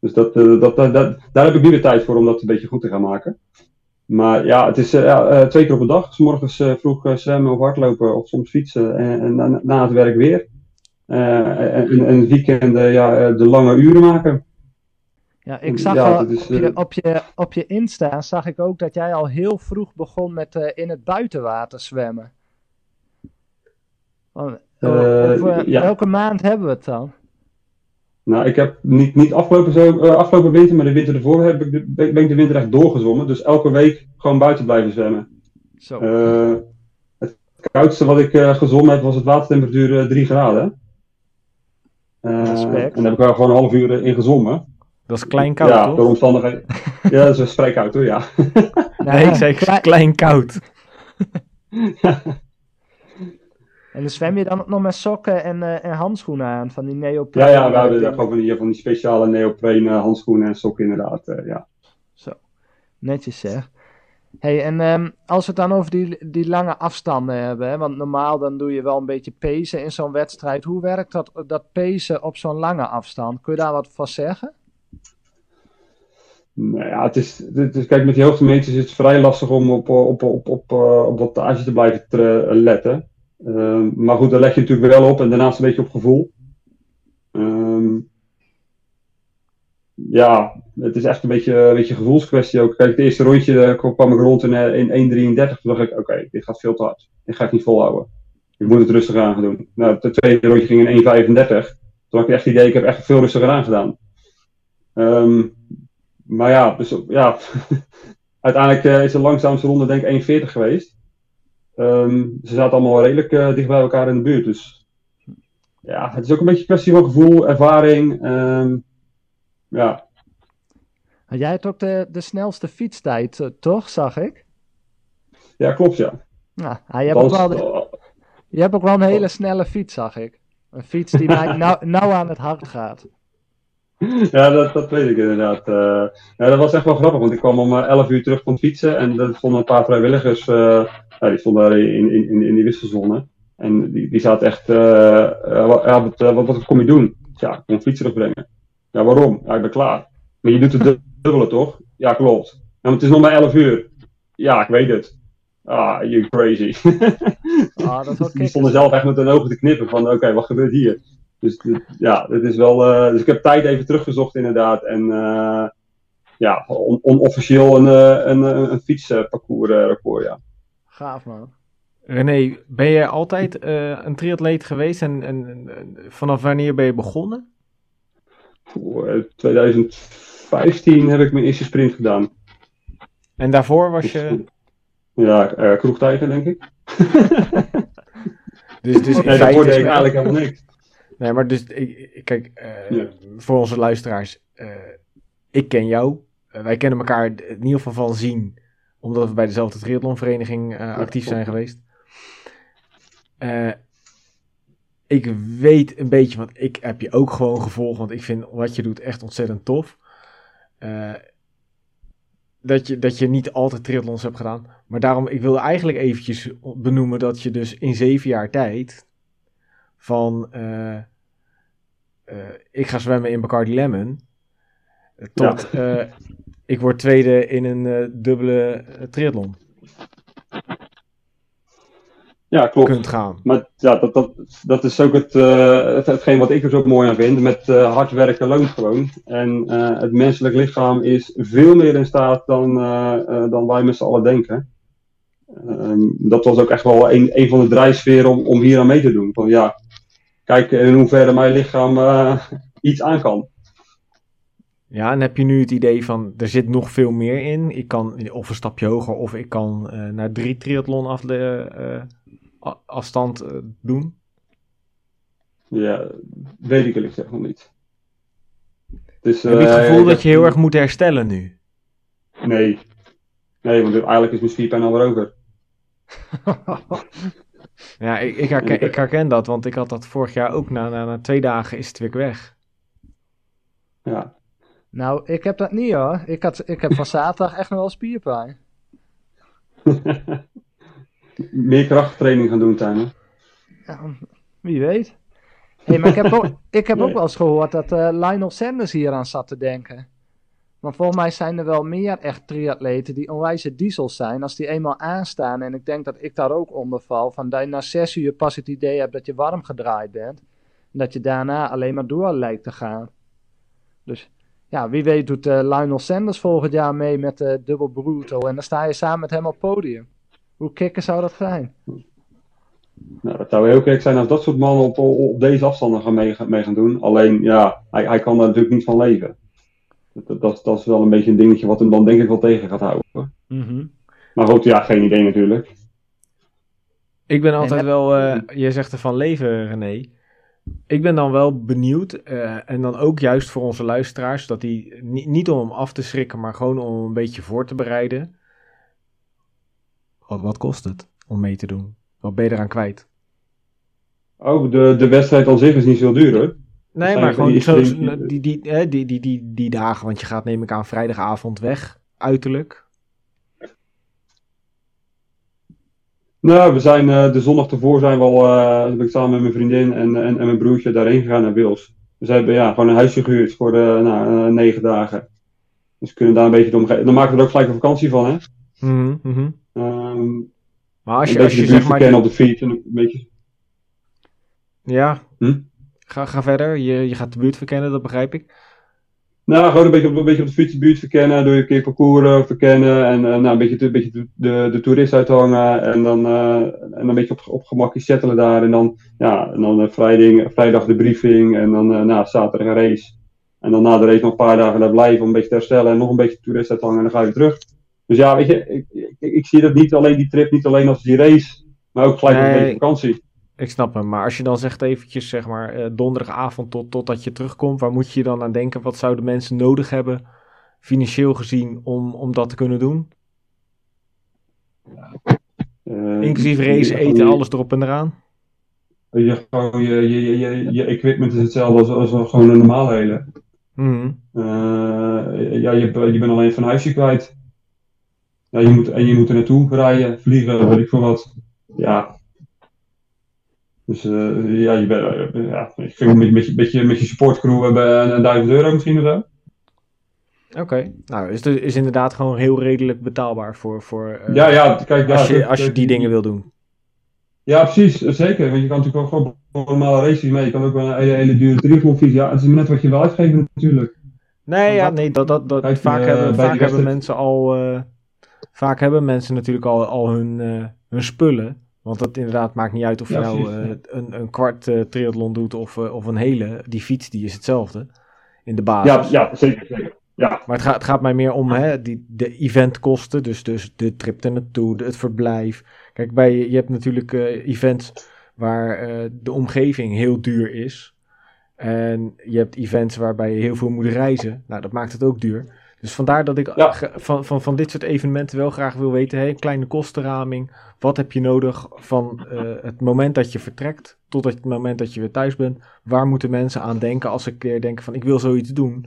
Dus dat, uh, dat, dat, dat, daar heb ik nu de tijd voor om dat een beetje goed te gaan maken. Maar ja, het is uh, twee keer op een dag. S morgens vroeg zwemmen of hardlopen of soms fietsen en, en na, na, het werk weer. en, en weekenden ja, de lange uren maken. Ja, ik zag ja, al is, op, je, op, je, op je Insta zag ik ook dat jij al heel vroeg begon met in het buitenwater zwemmen. Over, ja. Welke maand hebben we het dan? Nou, ik heb niet, niet afgelopen, zo, uh, afgelopen winter, maar de winter ervoor heb ik de, ben ik de winter echt doorgezwommen. Dus elke week gewoon buiten blijven zwemmen. Zo. Uh, het koudste wat ik uh, gezwommen heb was het watertemperatuur 3 graden. en daar heb ik wel gewoon een half uur in gezwommen. Dat is klein koud, ja, toch? door omstandigheden. ja, dat is vrij koud hoor, ja. nee, ik zei klein koud. En dan zwem je dan nog met sokken en, uh, en handschoenen aan, van die neopreen? Ja, ja we hebben daar gewoon van die, van die speciale neopreen handschoenen en sokken inderdaad, uh, ja. Zo, netjes zeg. Hey, en ehm, als we het dan over die, die lange afstanden hebben, hè, want normaal dan doe je wel een beetje pacen in zo'n wedstrijd. Hoe werkt dat, dat pacen op zo'n lange afstand? Kun je daar wat van zeggen? Nou ja, het is, het is, kijk, met die hoogtemeters is het vrij lastig om op, op, op, op, eh, op wattage te blijven letten. Ehm, maar goed, daar leg je natuurlijk wel op en daarnaast een beetje op gevoel. Ehm, ja, het is echt een beetje een beetje gevoelskwestie ook. Kijk, het eerste rondje eh, kwam ik rond in, eh, in 1.33. Toen dacht ik, oké, dit gaat veel te hard. Dit ga ik niet volhouden. Ik moet het rustig aan doen. Nou, het tweede rondje ging in 1.35. Toen had ik echt het idee, ik heb echt veel rustiger aan gedaan. Ehm, maar ja, dus, ja uiteindelijk eh, is de langzaamste ronde denk ik 1.40 geweest. Ehm, ze zaten allemaal redelijk eh, dicht bij elkaar in de buurt. Dus ja, het is ook een beetje een kwestie van gevoel, ervaring. Ehm, ja, Jij hebt ook de, de snelste fietstijd, eh, toch, zag ik? ja, klopt ja. Nou, ah, je, hebt ook wel de- je hebt ook wel een hele snelle fiets, zag ik. Een fiets die mij nou, nou aan het hart gaat. Ja, dat, dat weet ik inderdaad. Eh, ja, dat was echt wel grappig, want ik kwam om eh, 11 uur terug van het fietsen en er stonden een paar vrijwilligers, ja, die stonden daar in, in, in, in die wisselzone. En die, die zaten echt, eh, eh, wat, ja, wat, eh, wat, wat kom je doen? Ja, ik kom een fiets terugbrengen. Ja, waarom? Ja, ik ben klaar. Maar je doet het dub- dubbele toch? Ja, klopt. Ja, maar het is nog maar 11 uur. Ja, ik weet het. Ah, you crazy. Ah, dat die stonden zelf echt met hun ogen te knippen van oké, wat gebeurt hier? Dus dit- ja, dit is wel. dus ik heb tijd even teruggezocht inderdaad. En ja, on- onofficieel een, een, een, een fietsparcours eh, record, ja. Gaaf, man. René, ben jij altijd eh, een triatleet geweest en, en, en vanaf wanneer ben je begonnen? Voor, eh, 2015 heb ik mijn eerste sprint gedaan. En daarvoor was je. Ja, eh kroegtijger denk ik. Dus, dus Nee, daarvoor deed ik eigenlijk helemaal niks. Nee, maar dus, ik, kijk, eh, Ja. voor onze luisteraars, eh, ik ken jou. Eh, wij kennen elkaar in ieder geval van zien, omdat we bij dezelfde triathlonvereniging eh, actief zijn geweest. Eh, ik weet een beetje, want ik heb je ook gewoon gevolgd, want ik vind wat je doet echt ontzettend tof. Eh, dat, je, dat je niet altijd triathlons hebt gedaan. Maar daarom, ik wilde eigenlijk eventjes benoemen dat je dus in zeven jaar tijd van ik ga zwemmen in Bacardi Lemon tot ik word tweede in een eh, dubbele eh, triathlon Ja, klopt. kunt gaan. Maar ja, dat, dat, dat is ook het, eh, het, hetgeen wat ik er zo mooi aan vind. Met hard werken loont gewoon. En het menselijk lichaam is veel meer in staat dan, dan wij met z'n allen denken. Ehm, dat was ook echt wel een, een van de drijfsferen om, om hier aan mee te doen. Van ja, kijk in hoeverre mijn lichaam iets aan kan. Ja, en heb je nu het idee van er zit nog veel meer in. Ik kan of een stapje hoger of ik kan eh, naar drie triathlon af, eh, afstand eh, doen. Ja, weet ik eerlijk gezegd nog niet. Dus, heb je het gevoel dat je heel erg moet herstellen nu? Nee. Nee, want eigenlijk is mijn spierpijn alweer over. Ja, ik, ik, herken, ik herken dat, want ik had dat vorig jaar ook. Na, na, na twee dagen is het weer weg. Ja. Nou, ik heb dat niet hoor. Ik, had, ik heb van zaterdag echt nog wel spierpijn. Meer krachttraining gaan doen, Tijmen. Ja, wie weet. Hey, maar ik heb, ook, ik heb ook wel eens gehoord dat eh, Lionel Sanders hier aan zat te denken. Maar volgens mij zijn er wel meer echt triatleten die onwijze diesels zijn als die eenmaal aanstaan. En ik denk dat ik daar ook onder val. Van dat je na zes uur pas het idee hebt dat je warm gedraaid bent. En dat je daarna alleen maar door lijkt te gaan. Dus ja, wie weet doet eh, Lionel Sanders volgend jaar mee met eh Double Bruto. En dan sta je samen met hem op het podium. Hoe kicken zou dat zijn? Nou, dat zou heel gek zijn als dat soort mannen op, op deze afstanden gaan mee, mee gaan doen. Alleen, ja, hij, hij kan daar natuurlijk niet van leven. Dat, dat, dat is wel een beetje een dingetje wat hem dan denk ik wel tegen gaat houden. Maar goed, ja, geen idee natuurlijk. Ik ben altijd wel, eh, je zegt er van leven, René. Ik ben dan wel benieuwd, eh, en dan ook juist voor onze luisteraars, dat die niet, niet om hem af te schrikken, maar gewoon om hem een beetje voor te bereiden. Wat, wat kost het om mee te doen? Wat ben je eraan kwijt? Ook de, de wedstrijd aan zich is niet zo duur hoor. Nee, maar gewoon die zo, die, die, hè, die, die, die, die dagen, want je gaat neem ik aan vrijdagavond weg, uiterlijk. Nou, we zijn eh, de zondag ervoor zijn we al, eh, ben ik samen met mijn vriendin en, en, en mijn broertje daarheen gegaan naar Wils. Dus we hebben ja, gewoon een huisje gehuurd voor de, nou, eh, negen dagen. Dus we kunnen daar een beetje de omgeving. Dan maken we er ook gelijk een vakantie van, hè? Mhm. Ehm, Maar als je, als beetje je de buurt zeg maar... verkennen op de fiets en een beetje. Ja, Hm? ga, ga verder. Je, je gaat de buurt verkennen, dat begrijp ik. Nou, gewoon een beetje op, een beetje op de fietsbuurt verkennen, door je keer parcours verkennen en eh, nou, een beetje, een beetje de, de, de toerist uithangen en dan, eh, en een beetje op, op gemakje settelen daar en dan, ja, en dan eh, vrijdag, vrijdag de briefing en dan nou, zaterdag een race. En dan na de race nog een paar dagen daar blijven om een beetje te herstellen en nog een beetje toerist uithangen en dan ga je terug. Dus ja, weet je, ik, ik, ik zie dat niet alleen die trip, niet alleen als die race, maar ook gelijk een beetje vakantie. Ik snap hem. Maar als je dan zegt eventjes, zeg maar, eh, donderdagavond tot, totdat je terugkomt, waar moet je dan aan denken? Wat zouden mensen nodig hebben, financieel gezien, om, om dat te kunnen doen? Eh, Inclusief race, eten, je- alles erop en eraan. Je, je, je, je, je, je equipment is hetzelfde als, als gewoon een normale hele. Mhm. Eh, ja, je, je bent alleen van huisje kwijt. Ja, je moet, en je moet er naartoe rijden, vliegen, weet ik veel wat. Ja. Dus eh, ja, je bent, eh, ja, ik vind met, met, je, met, je, met je supportcrew hebben een, een duizend euro misschien of zo. Oké. Nou, is, is inderdaad gewoon heel redelijk betaalbaar voor, voor eh, Ja, ja, kijk, ja, als, je, als je die dingen wil doen. Ja, precies, zeker. Want je kan natuurlijk ook gewoon normale races mee. Je kan ook wel een hele, hele dure triathlonfiets. Ja, het is net wat je wil uitgeven natuurlijk. Nee, ja, nee, dat, dat, dat, Kijk, vaak hebben, vaak hebben mensen al, vaak hebben mensen natuurlijk al, al hun, hun spullen. Want dat inderdaad maakt niet uit of je Ja, nou eh, een, een kwart eh, triathlon doet of, eh, of een hele. Die fiets, die is hetzelfde in de Ja, basis. ja, zeker, zeker. Ja, Maar het gaat, het gaat mij meer om hè, die, de eventkosten, dus, dus de trip er naartoe, de- het verblijf. Kijk, bij, je hebt natuurlijk eh, events waar eh, de omgeving heel duur is. En je hebt events waarbij je heel veel moet reizen. Nou, dat maakt het ook duur. Dus vandaar dat ik Ja. ge- van, van, van dit soort evenementen wel graag wil weten: hey, kleine kostenraming. Wat heb je nodig van eh, het moment dat je vertrekt tot het moment dat je weer thuis bent? Waar moeten mensen aan denken als ze een keer denken: van ik wil zoiets doen?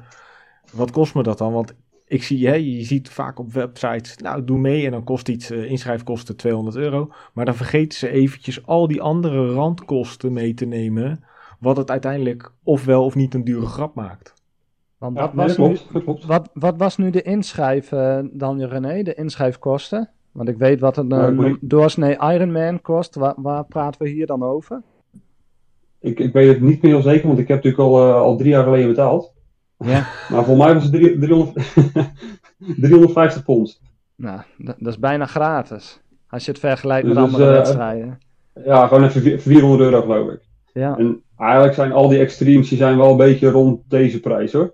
Wat kost me dat dan? Want ik zie, hè, je ziet vaak op websites, nou doe mee en dan kost iets, eh, inschrijfkosten 200 euro. Maar dan vergeten ze eventjes al die andere randkosten mee te nemen. Wat het uiteindelijk ofwel of niet een dure grap maakt. Want ja wat, nee, was dat nu, klopt. Dat klopt. wat, wat was nu de inschrijf, eh, dan René, de inschrijfkosten? Want ik weet wat een ik eh, weet- doorsnee Ironman kost. Waar, waar praten we hier dan over? Ik, ik weet het niet meer heel zeker, want ik heb natuurlijk al, eh, al drie jaar geleden betaald. Ja. Maar voor mij was het drie- 300, 350 pond. Nou, dat, dat is bijna gratis. Als je het vergelijkt Dus met is, andere eh, wedstrijden. Ja, gewoon even vi- 400 euro geloof ik. Ja. En eigenlijk zijn al die extremes die zijn wel een beetje rond deze prijs hoor.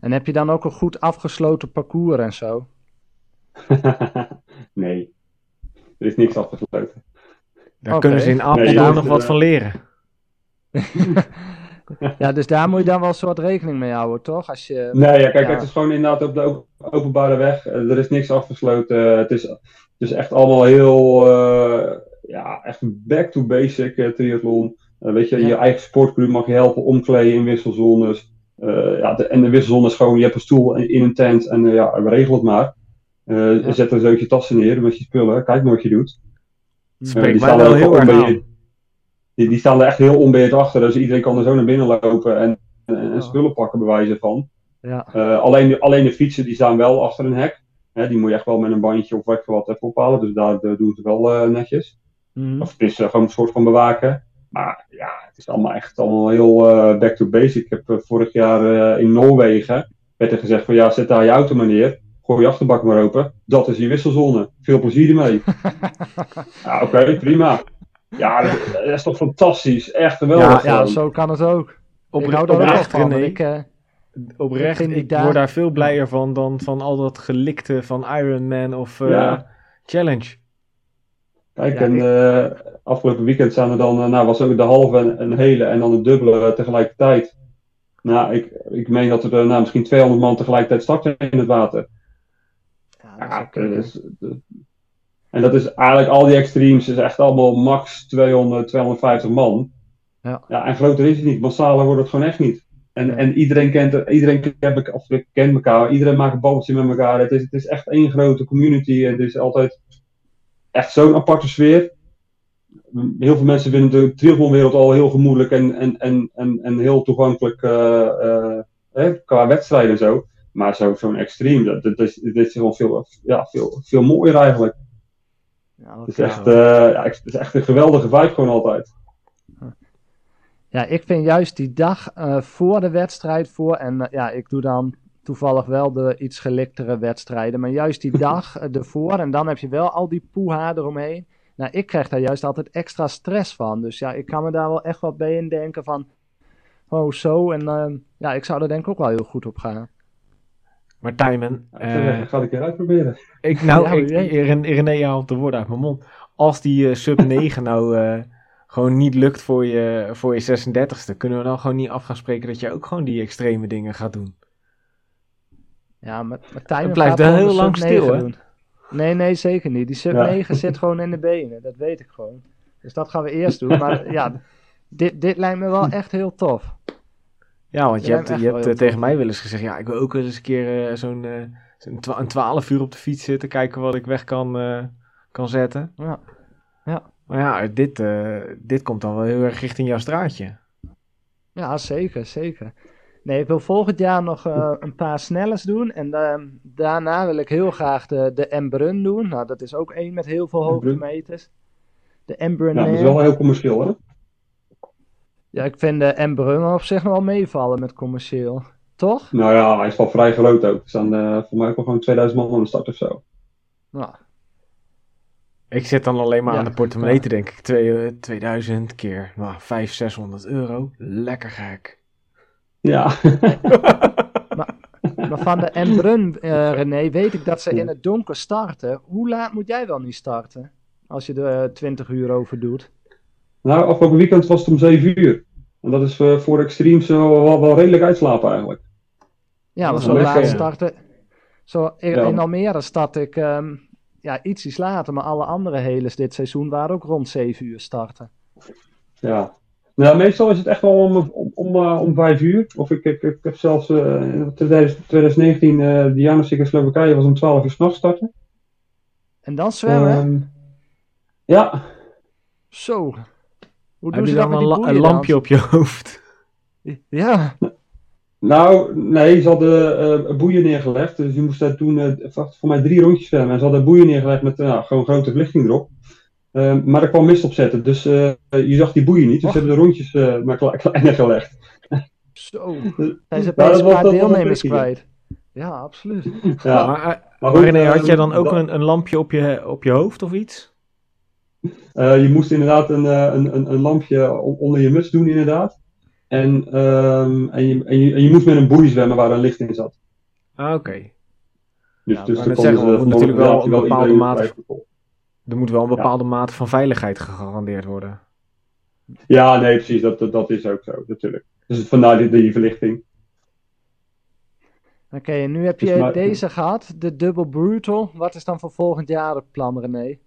En heb je dan ook een goed afgesloten parcours en zo? nee, er is niks afgesloten. Daar kunnen ze in Apeldoorn Nee, nog eh, wat van leren. Ja, dus daar moet je dan wel een soort rekening mee houden, toch? Als je... Nee, ja, kijk, Ja. het is gewoon inderdaad op de op- openbare weg. Eh, Er is niks afgesloten. Het is, het is echt allemaal heel, eh, ja, echt back to basic eh, triathlon. Eh, weet je, Ja. je eigen sportcrew mag je helpen omkleden in wisselzones. Eh, ja, de, en de wisselzone is gewoon, je hebt een stoel in, een tent en eh, ja, regel het maar. Eh, Ja. Zet er zo je tassen neer met je spullen. Kijk maar wat je doet. Spreekt die, staan wel er heel erg die, die staan er echt heel onbeheerd achter. Dus iedereen kan er zo naar binnen lopen en, en, en Ja. spullen pakken, bij wijze van. Ja. Alleen, de, alleen de fietsen die staan wel achter een hek. Hè, die moet je echt wel met een bandje of wat, wat even ophalen. Dus daar doen ze wel netjes. Mhm. Of het is gewoon een soort van bewaken. Maar ja, het is allemaal echt allemaal heel eh, back to basic. Ik heb eh, vorig jaar eh, in Noorwegen werd er gezegd van ja, zet daar je auto maar neer. Gooi je achterbak maar open. Dat is je wisselzone. Veel plezier ermee. ja, oké, prima. Ja, dat, dat is toch fantastisch. Echt geweldig. Ja, gewoon. zo kan het ook. Op, ik hou daar ook van. Ik, eh, oprecht, ik daar- word daar veel blijer van dan van al dat gelikte van Iron Man of eh, Ja. Challenge. Kijk, Ja, en eh, afgelopen weekend zijn er dan, eh, nou was ook de halve en een hele en dan de dubbele tegelijkertijd. Nou, ik, ik meen dat er eh, nou, misschien 200 man tegelijkertijd starten in het water. ja, dat Ja, en dat is eigenlijk al die extremes, is echt allemaal max 200, 250 man. Ja. ja en groter is het niet, massaler wordt het gewoon echt niet. En, en iedereen kent er- iedereen kent, elkaar- of kent elkaar, iedereen maakt een babbeltje met elkaar. Het is, het is echt één grote community en het is altijd echt zo'n aparte sfeer. Heel veel mensen vinden de triathlonwereld al heel gemoedelijk en, en, en, en, en heel toegankelijk uh, uh, qua wedstrijden en zo. Maar zo, zo'n extreem, dat, dat, is, dat is gewoon veel, ja, veel, veel mooier eigenlijk. Ja, het, is echt, uh, ja, het is echt een geweldige vibe gewoon altijd. Ja, ik vind juist die dag uh, voor de wedstrijd voor. En uh, ja, ik doe dan toevallig wel de iets geliktere wedstrijden. Maar juist die dag ervoor. En dan heb je wel al die poeha eromheen. Nou, ik krijg daar juist altijd extra stress van. Dus ja, ik kan me daar wel echt wat bij indenken van. Oh, zo. En ja, ik zou er denk ik ook wel heel goed op gaan. Maar Tijmen... Uh, ga ik eruit proberen. Ik, nou, ja, ik, René haalt de woorden uit mijn mond. Als die uh, sub 9 nou uh, gewoon niet lukt voor je, voor je 36ste, kunnen we dan gewoon niet af gaan spreken dat je ook gewoon die extreme dingen gaat doen? Ja, maar, Tijmen Het blijft wel heel lang stil, hè? Doen. Nee, nee, zeker niet. Die sub ja. 9 zit gewoon in de benen, dat weet ik gewoon. Dus dat gaan we eerst doen. Maar ja, dit, dit lijkt me wel echt heel tof. Ja, want je hebt, je hebt uh, tegen mij wel eens gezegd, ja, ik wil ook eens een keer uh, zo'n uh, zo een 12 uur op de fiets zitten, kijken wat ik weg kan, kan zetten. Ja. ja. Maar ja, dit, dit komt dan wel heel erg richting jouw straatje. Ja, zeker, zeker. Nee, ik wil volgend jaar nog een paar snellers doen. En daarna wil ik heel graag de, de Embrun doen. Nou, dat is ook één met heel veel hoge meters. De Embrun. Ja, dat is wel heel commercieel, hè? Ja, ik vind de Embrun op zich wel meevallen met commercieel. Toch? Nou ja, hij is wel vrij groot ook. Er staan uh, voor mij ook wel gewoon 2000 man aan de start of zo. Nou. Ik zit dan alleen maar ja, aan de portemonnee te denken. Twee, 2000 keer nou, 500, 600 euro. Lekker gek. Ja. maar, maar, van de Embrun, uh, René, weet ik dat ze in het donker starten. Hoe laat moet jij wel niet starten? Als je er uh, 20 uur over doet. Nou, afgelopen weekend was het om 7 uur. En dat is uh, voor extremes wel, wel, redelijk uitslapen eigenlijk. Ja, maar zo laat starten. Zo, in, ja. in Almere start ik um, ja, ietsjes later, maar alle andere helers dit seizoen waren ook rond 7 uur starten. Ja, nou, meestal is het echt wel om, om, om, uh, om 5 uur. Of ik, ik, ik heb zelfs uh, in 2019 uh, de Janus in Slowakije was om 12 uur s'nachts starten. En dan zwemmen? Um, ja. Zo, hoe Heb je dan een, la een lampje op je hoofd? Ja. Nou, nee, ze hadden uh, boeien neergelegd. Dus je moest daar toen uh, voor mij drie rondjes zwemmen. En ze hadden boeien neergelegd met uh, gewoon grote verlichting erop. Ehm, maar er kwam mist op zetten. Dus je zag die boeien niet. Dus ze hebben de rondjes maar kle kleiner gelegd. Zo. Hij is opeens een paar deelnemers kwijt. Ja, absoluut. Ja. Maar, maar, goed, René, had jij dan ook een, een lampje op je, op je hoofd of iets? Uh, je moest inderdaad een, een, een, een, lampje onder je muts doen, inderdaad. En, um, en, je, en, je, en je moest met een boei zwemmen waar een licht in zat. Ah, oké. Okay. Dus, ja, dus zeggen, natuurlijk wel een bepaalde mate. Er moet wel een bepaalde ja. mate van veiligheid gegarandeerd worden. Ja, nee, precies. Dat, dat, dat is ook zo, natuurlijk. Dus vandaar die, die verlichting. Oké, okay, en nu heb je dus maar, deze gehad, de Double Brutal. Wat is dan voor volgend jaar het plan, René?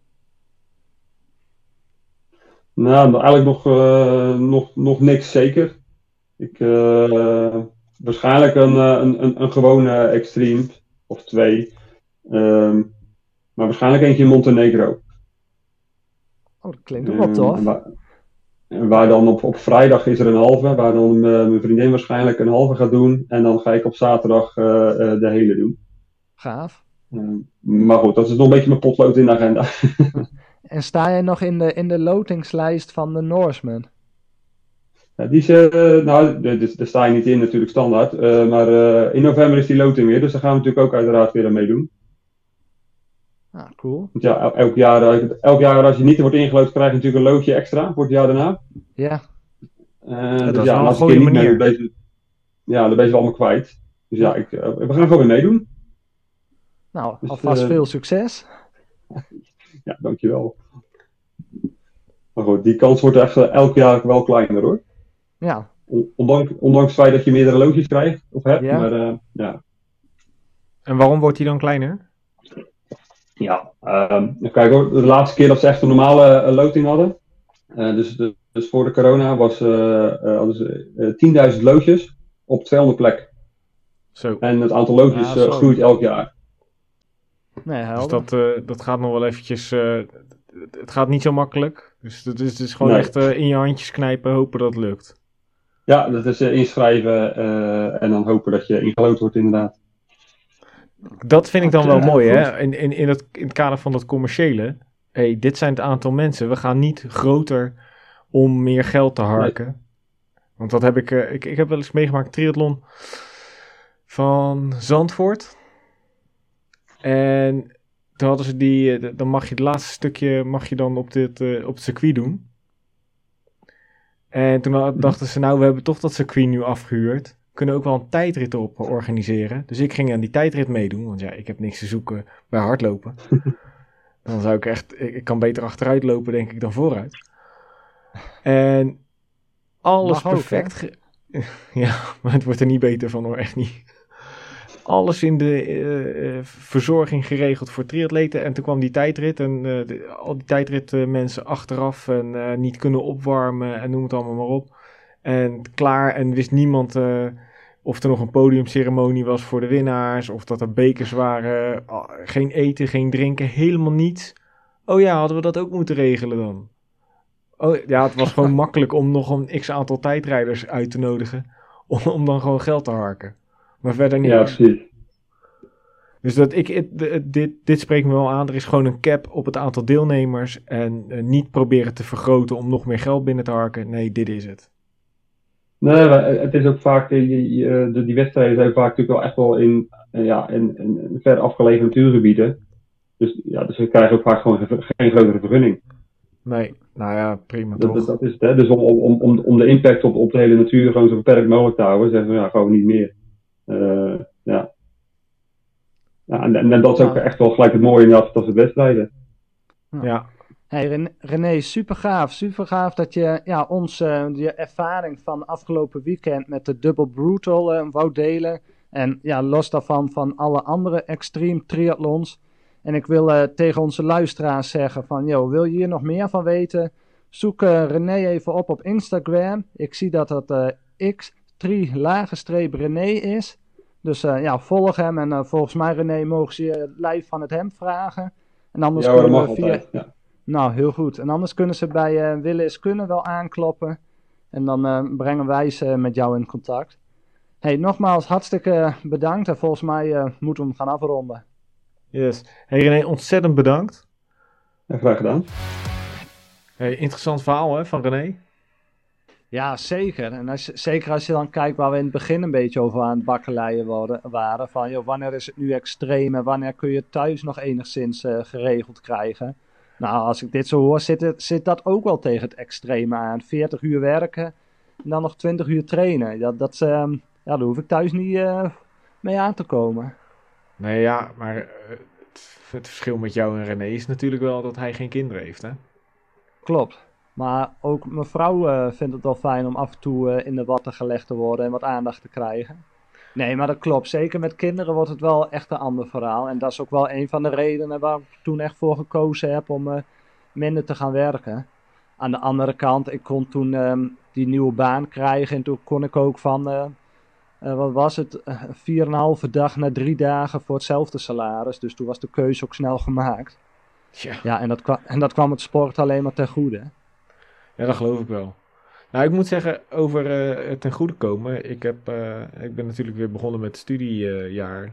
Nou, eigenlijk nog, uh, nog, nog niks zeker. Ik, uh, waarschijnlijk een, een, een, een gewone extreme, of twee. Um, maar waarschijnlijk eentje in Montenegro. Oh, dat klinkt ook wel tof. En waar, dan op, op vrijdag is er een halve, waar dan mijn vriendin waarschijnlijk een halve gaat doen. En dan ga ik op zaterdag uh, de hele doen. Gaaf. Um, maar goed, dat is nog een beetje mijn potlood in de agenda. En sta jij nog in de, in de lotingslijst van de Norseman? Ja, die is, uh, nou, daar sta je niet in natuurlijk standaard. Uh, maar uh, in november is die loting weer, dus daar gaan we natuurlijk ook uiteraard weer aan meedoen. Ah, cool. Want ja, elk jaar, elk jaar als je niet wordt ingelood, krijg je natuurlijk een loodje extra voor het jaar daarna. Ja. ja dus ja, als ik niet mee ben, ja, dan ben je wel allemaal kwijt. Dus ja, ik, we gaan gewoon weer meedoen. Nou, dus, alvast veel succes. ja, dankjewel. Maar goed, die kans wordt echt elk jaar wel kleiner hoor. Ja. Ondanks, ondanks het feit dat je meerdere loodjes krijgt of hebt. Ja. Maar, uh, ja. En waarom wordt die dan kleiner? Ja, uh, kijk hoor, de laatste keer dat ze echt een normale uh, loting hadden. Uh, dus, de, dus voor de corona was, hadden ze 10.000 loodjes op 200 plek. Zo. En het aantal loodjes ja, groeit elk jaar. Nee, Dus dat, eh, dat gaat nog wel eventjes... eh, het gaat niet zo makkelijk. Dus het is, het is gewoon Nee. echt eh, in je handjes knijpen, hopen dat het lukt. Ja, dat is eh, inschrijven eh, en dan hopen dat je ingelood wordt inderdaad. Dat vind ik dan wel mooi, hè? In, in, in, het, in het kader van dat commerciële. hey, dit zijn het aantal mensen. We gaan niet groter om meer geld te harken. Want dat heb ik, eh, ik... Ik heb wel eens meegemaakt, triathlon van Zandvoort. En toen hadden ze die... eh, Dan mag je het laatste stukje mag je dan op, dit, eh, op het circuit doen. En toen had- dachten ze, nou, we hebben toch dat circuit nu afgehuurd. Kunnen ook wel een tijdrit op organiseren. Dus ik ging aan die tijdrit meedoen. Want ja, ik heb niks te zoeken bij hardlopen. Dan zou ik echt... Ik, kan beter achteruit lopen, denk ik, dan vooruit. En alles Mag perfect... ja, maar het wordt er niet beter van hoor, echt niet. Alles in de eh, eh, verzorging geregeld voor triatleten. En toen kwam die tijdrit en eh, de- al die tijdrit mensen achteraf en eh, niet kunnen opwarmen en noem het allemaal maar op. En klaar en wist niemand eh, of er nog een podiumceremonie was voor de winnaars. Of dat er bekers waren. Ah, geen eten, geen drinken, helemaal niets. Oh ja, hadden we dat ook moeten regelen dan? Oh ja, het was gewoon makkelijk om nog een x aantal tijdrijders uit te nodigen. Om, om dan gewoon geld te harken. Maar verder niet. Ja, precies. Dus dat ik, het- dit, dit spreekt me wel aan. Er is gewoon een cap op het aantal deelnemers. En eh, niet proberen te vergroten om nog meer geld binnen te harken. Nee, dit is het. Nee, het is ook vaak, eh, de, die wedstrijden zijn vaak natuurlijk wel echt wel in, eh, ja, in, in, in ver afgelegen natuurgebieden. Dus, ja, dus we krijgen ook vaak gewoon ge- geen grotere vergunning. Nee, nou ja, prima Dat, toch. dat, dat is het, hè. Dus om, om, om, om de impact op, op de hele natuur gewoon zo beperkt mogelijk te houden, zeggen we ja, gewoon niet meer. Eh, ja. ja en, dat is ook echt wel gelijk het mooie inderdaad, dat we wedstrijden. Ja, Hey Ren- René, super gaaf. Super gaaf dat je ja, ons eh, je ervaring van afgelopen weekend met de Double Brutal eh, wou delen. En ja, los daarvan van alle andere extreme triathlons. En ik wil eh, tegen onze luisteraars zeggen van, joh, wil je hier nog meer van weten? Zoek René even op op Instagram. Ik zie dat dat eh x3 lagenstreep René is. Dus ja, volg hem en volgens mij René mogen ze je live van het hem vragen. En anders Ja, kunnen we via, altijd. Ja. Nou, heel goed. En anders kunnen ze bij eh Willen is Kunnen wel aankloppen. En dan eh, brengen wij ze met jou in contact. Hey, nogmaals hartstikke bedankt. En volgens mij eh, moeten we hem gaan afronden. yes. Hey René, ontzettend bedankt. Ja, graag gedaan. Hey, interessant verhaal hè, van René. Ja, zeker. En als, zeker als je dan kijkt waar we in het begin een beetje over aan het bakkeleien worden, waren. Van joh, wanneer is het nu extreem en wanneer kun je het thuis nog enigszins eh, geregeld krijgen. Nou, als ik dit zo hoor, zit, het, zit dat ook wel tegen het extreme aan. 40 uur werken en dan nog 20 uur trainen. Dat, dat, ehm, ja, daar hoef ik thuis niet eh, mee aan te komen. Nee ja, maar eh, het, het verschil met jou en René is natuurlijk wel dat hij geen kinderen heeft hè. Klopt. Maar ook mevrouw eh, vindt het wel fijn om af en toe in de watten gelegd te worden en wat aandacht te krijgen. Nee, maar dat klopt. Zeker met kinderen wordt het wel echt een ander verhaal. En dat is ook wel een van de redenen waar ik toen echt voor gekozen heb om eh, minder te gaan werken. Aan de andere kant, ik kon toen ehm, die nieuwe baan krijgen en toen kon ik ook van, eh, eh, wat was het, Eh, vier en een halve dag naar drie dagen voor hetzelfde salaris. Dus toen was de keuze ook snel gemaakt. Tja. Ja, en dat, en dat kwam het sport alleen maar ten goede. Ja, dat geloof ik wel. Nou, ik moet zeggen, over het ten goede komen. Ik, heb, eh, ik ben natuurlijk weer begonnen met studiejaar.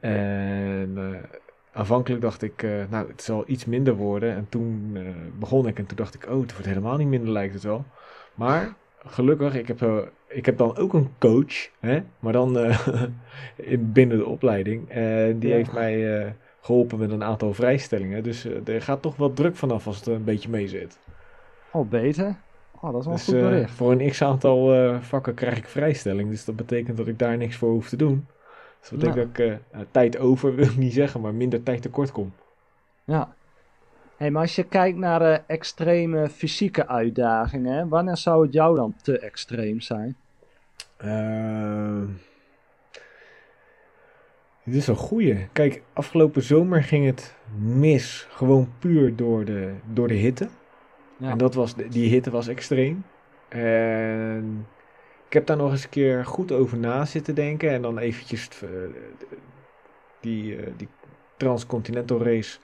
en eh, aanvankelijk dacht ik, eh, nou, het zal iets minder worden. En toen begon ik en toen dacht ik, oh, het wordt helemaal niet minder, lijkt het wel. Maar gelukkig, ik heb, ik heb dan ook een coach, hè? maar dan in, binnen de opleiding. En die Ja. heeft mij eh, geholpen met een aantal vrijstellingen. Dus er gaat toch wat druk vanaf als het een beetje mee zit. Oh, beter. Oh, dat is wel Dus goed eh, bericht. voor een x-aantal eh, vakken krijg ik vrijstelling. Dus dat betekent dat ik daar niks voor hoef te doen. Dus dat betekent dat ik eh, nou, tijd over wil ik niet zeggen, maar minder tijd tekort kom. Ja. Hey, maar als je kijkt naar eh, extreme fysieke uitdagingen, wanneer zou het jou dan te extreem zijn? Ehm, dit is een goeie. Kijk, afgelopen zomer ging het mis. Gewoon puur door de, door de hitte. En dat was, die hitte was extreem. En ik heb daar nog eens een keer goed over na zitten denken. En dan eventjes eh, die, eh, die Transcontinental Race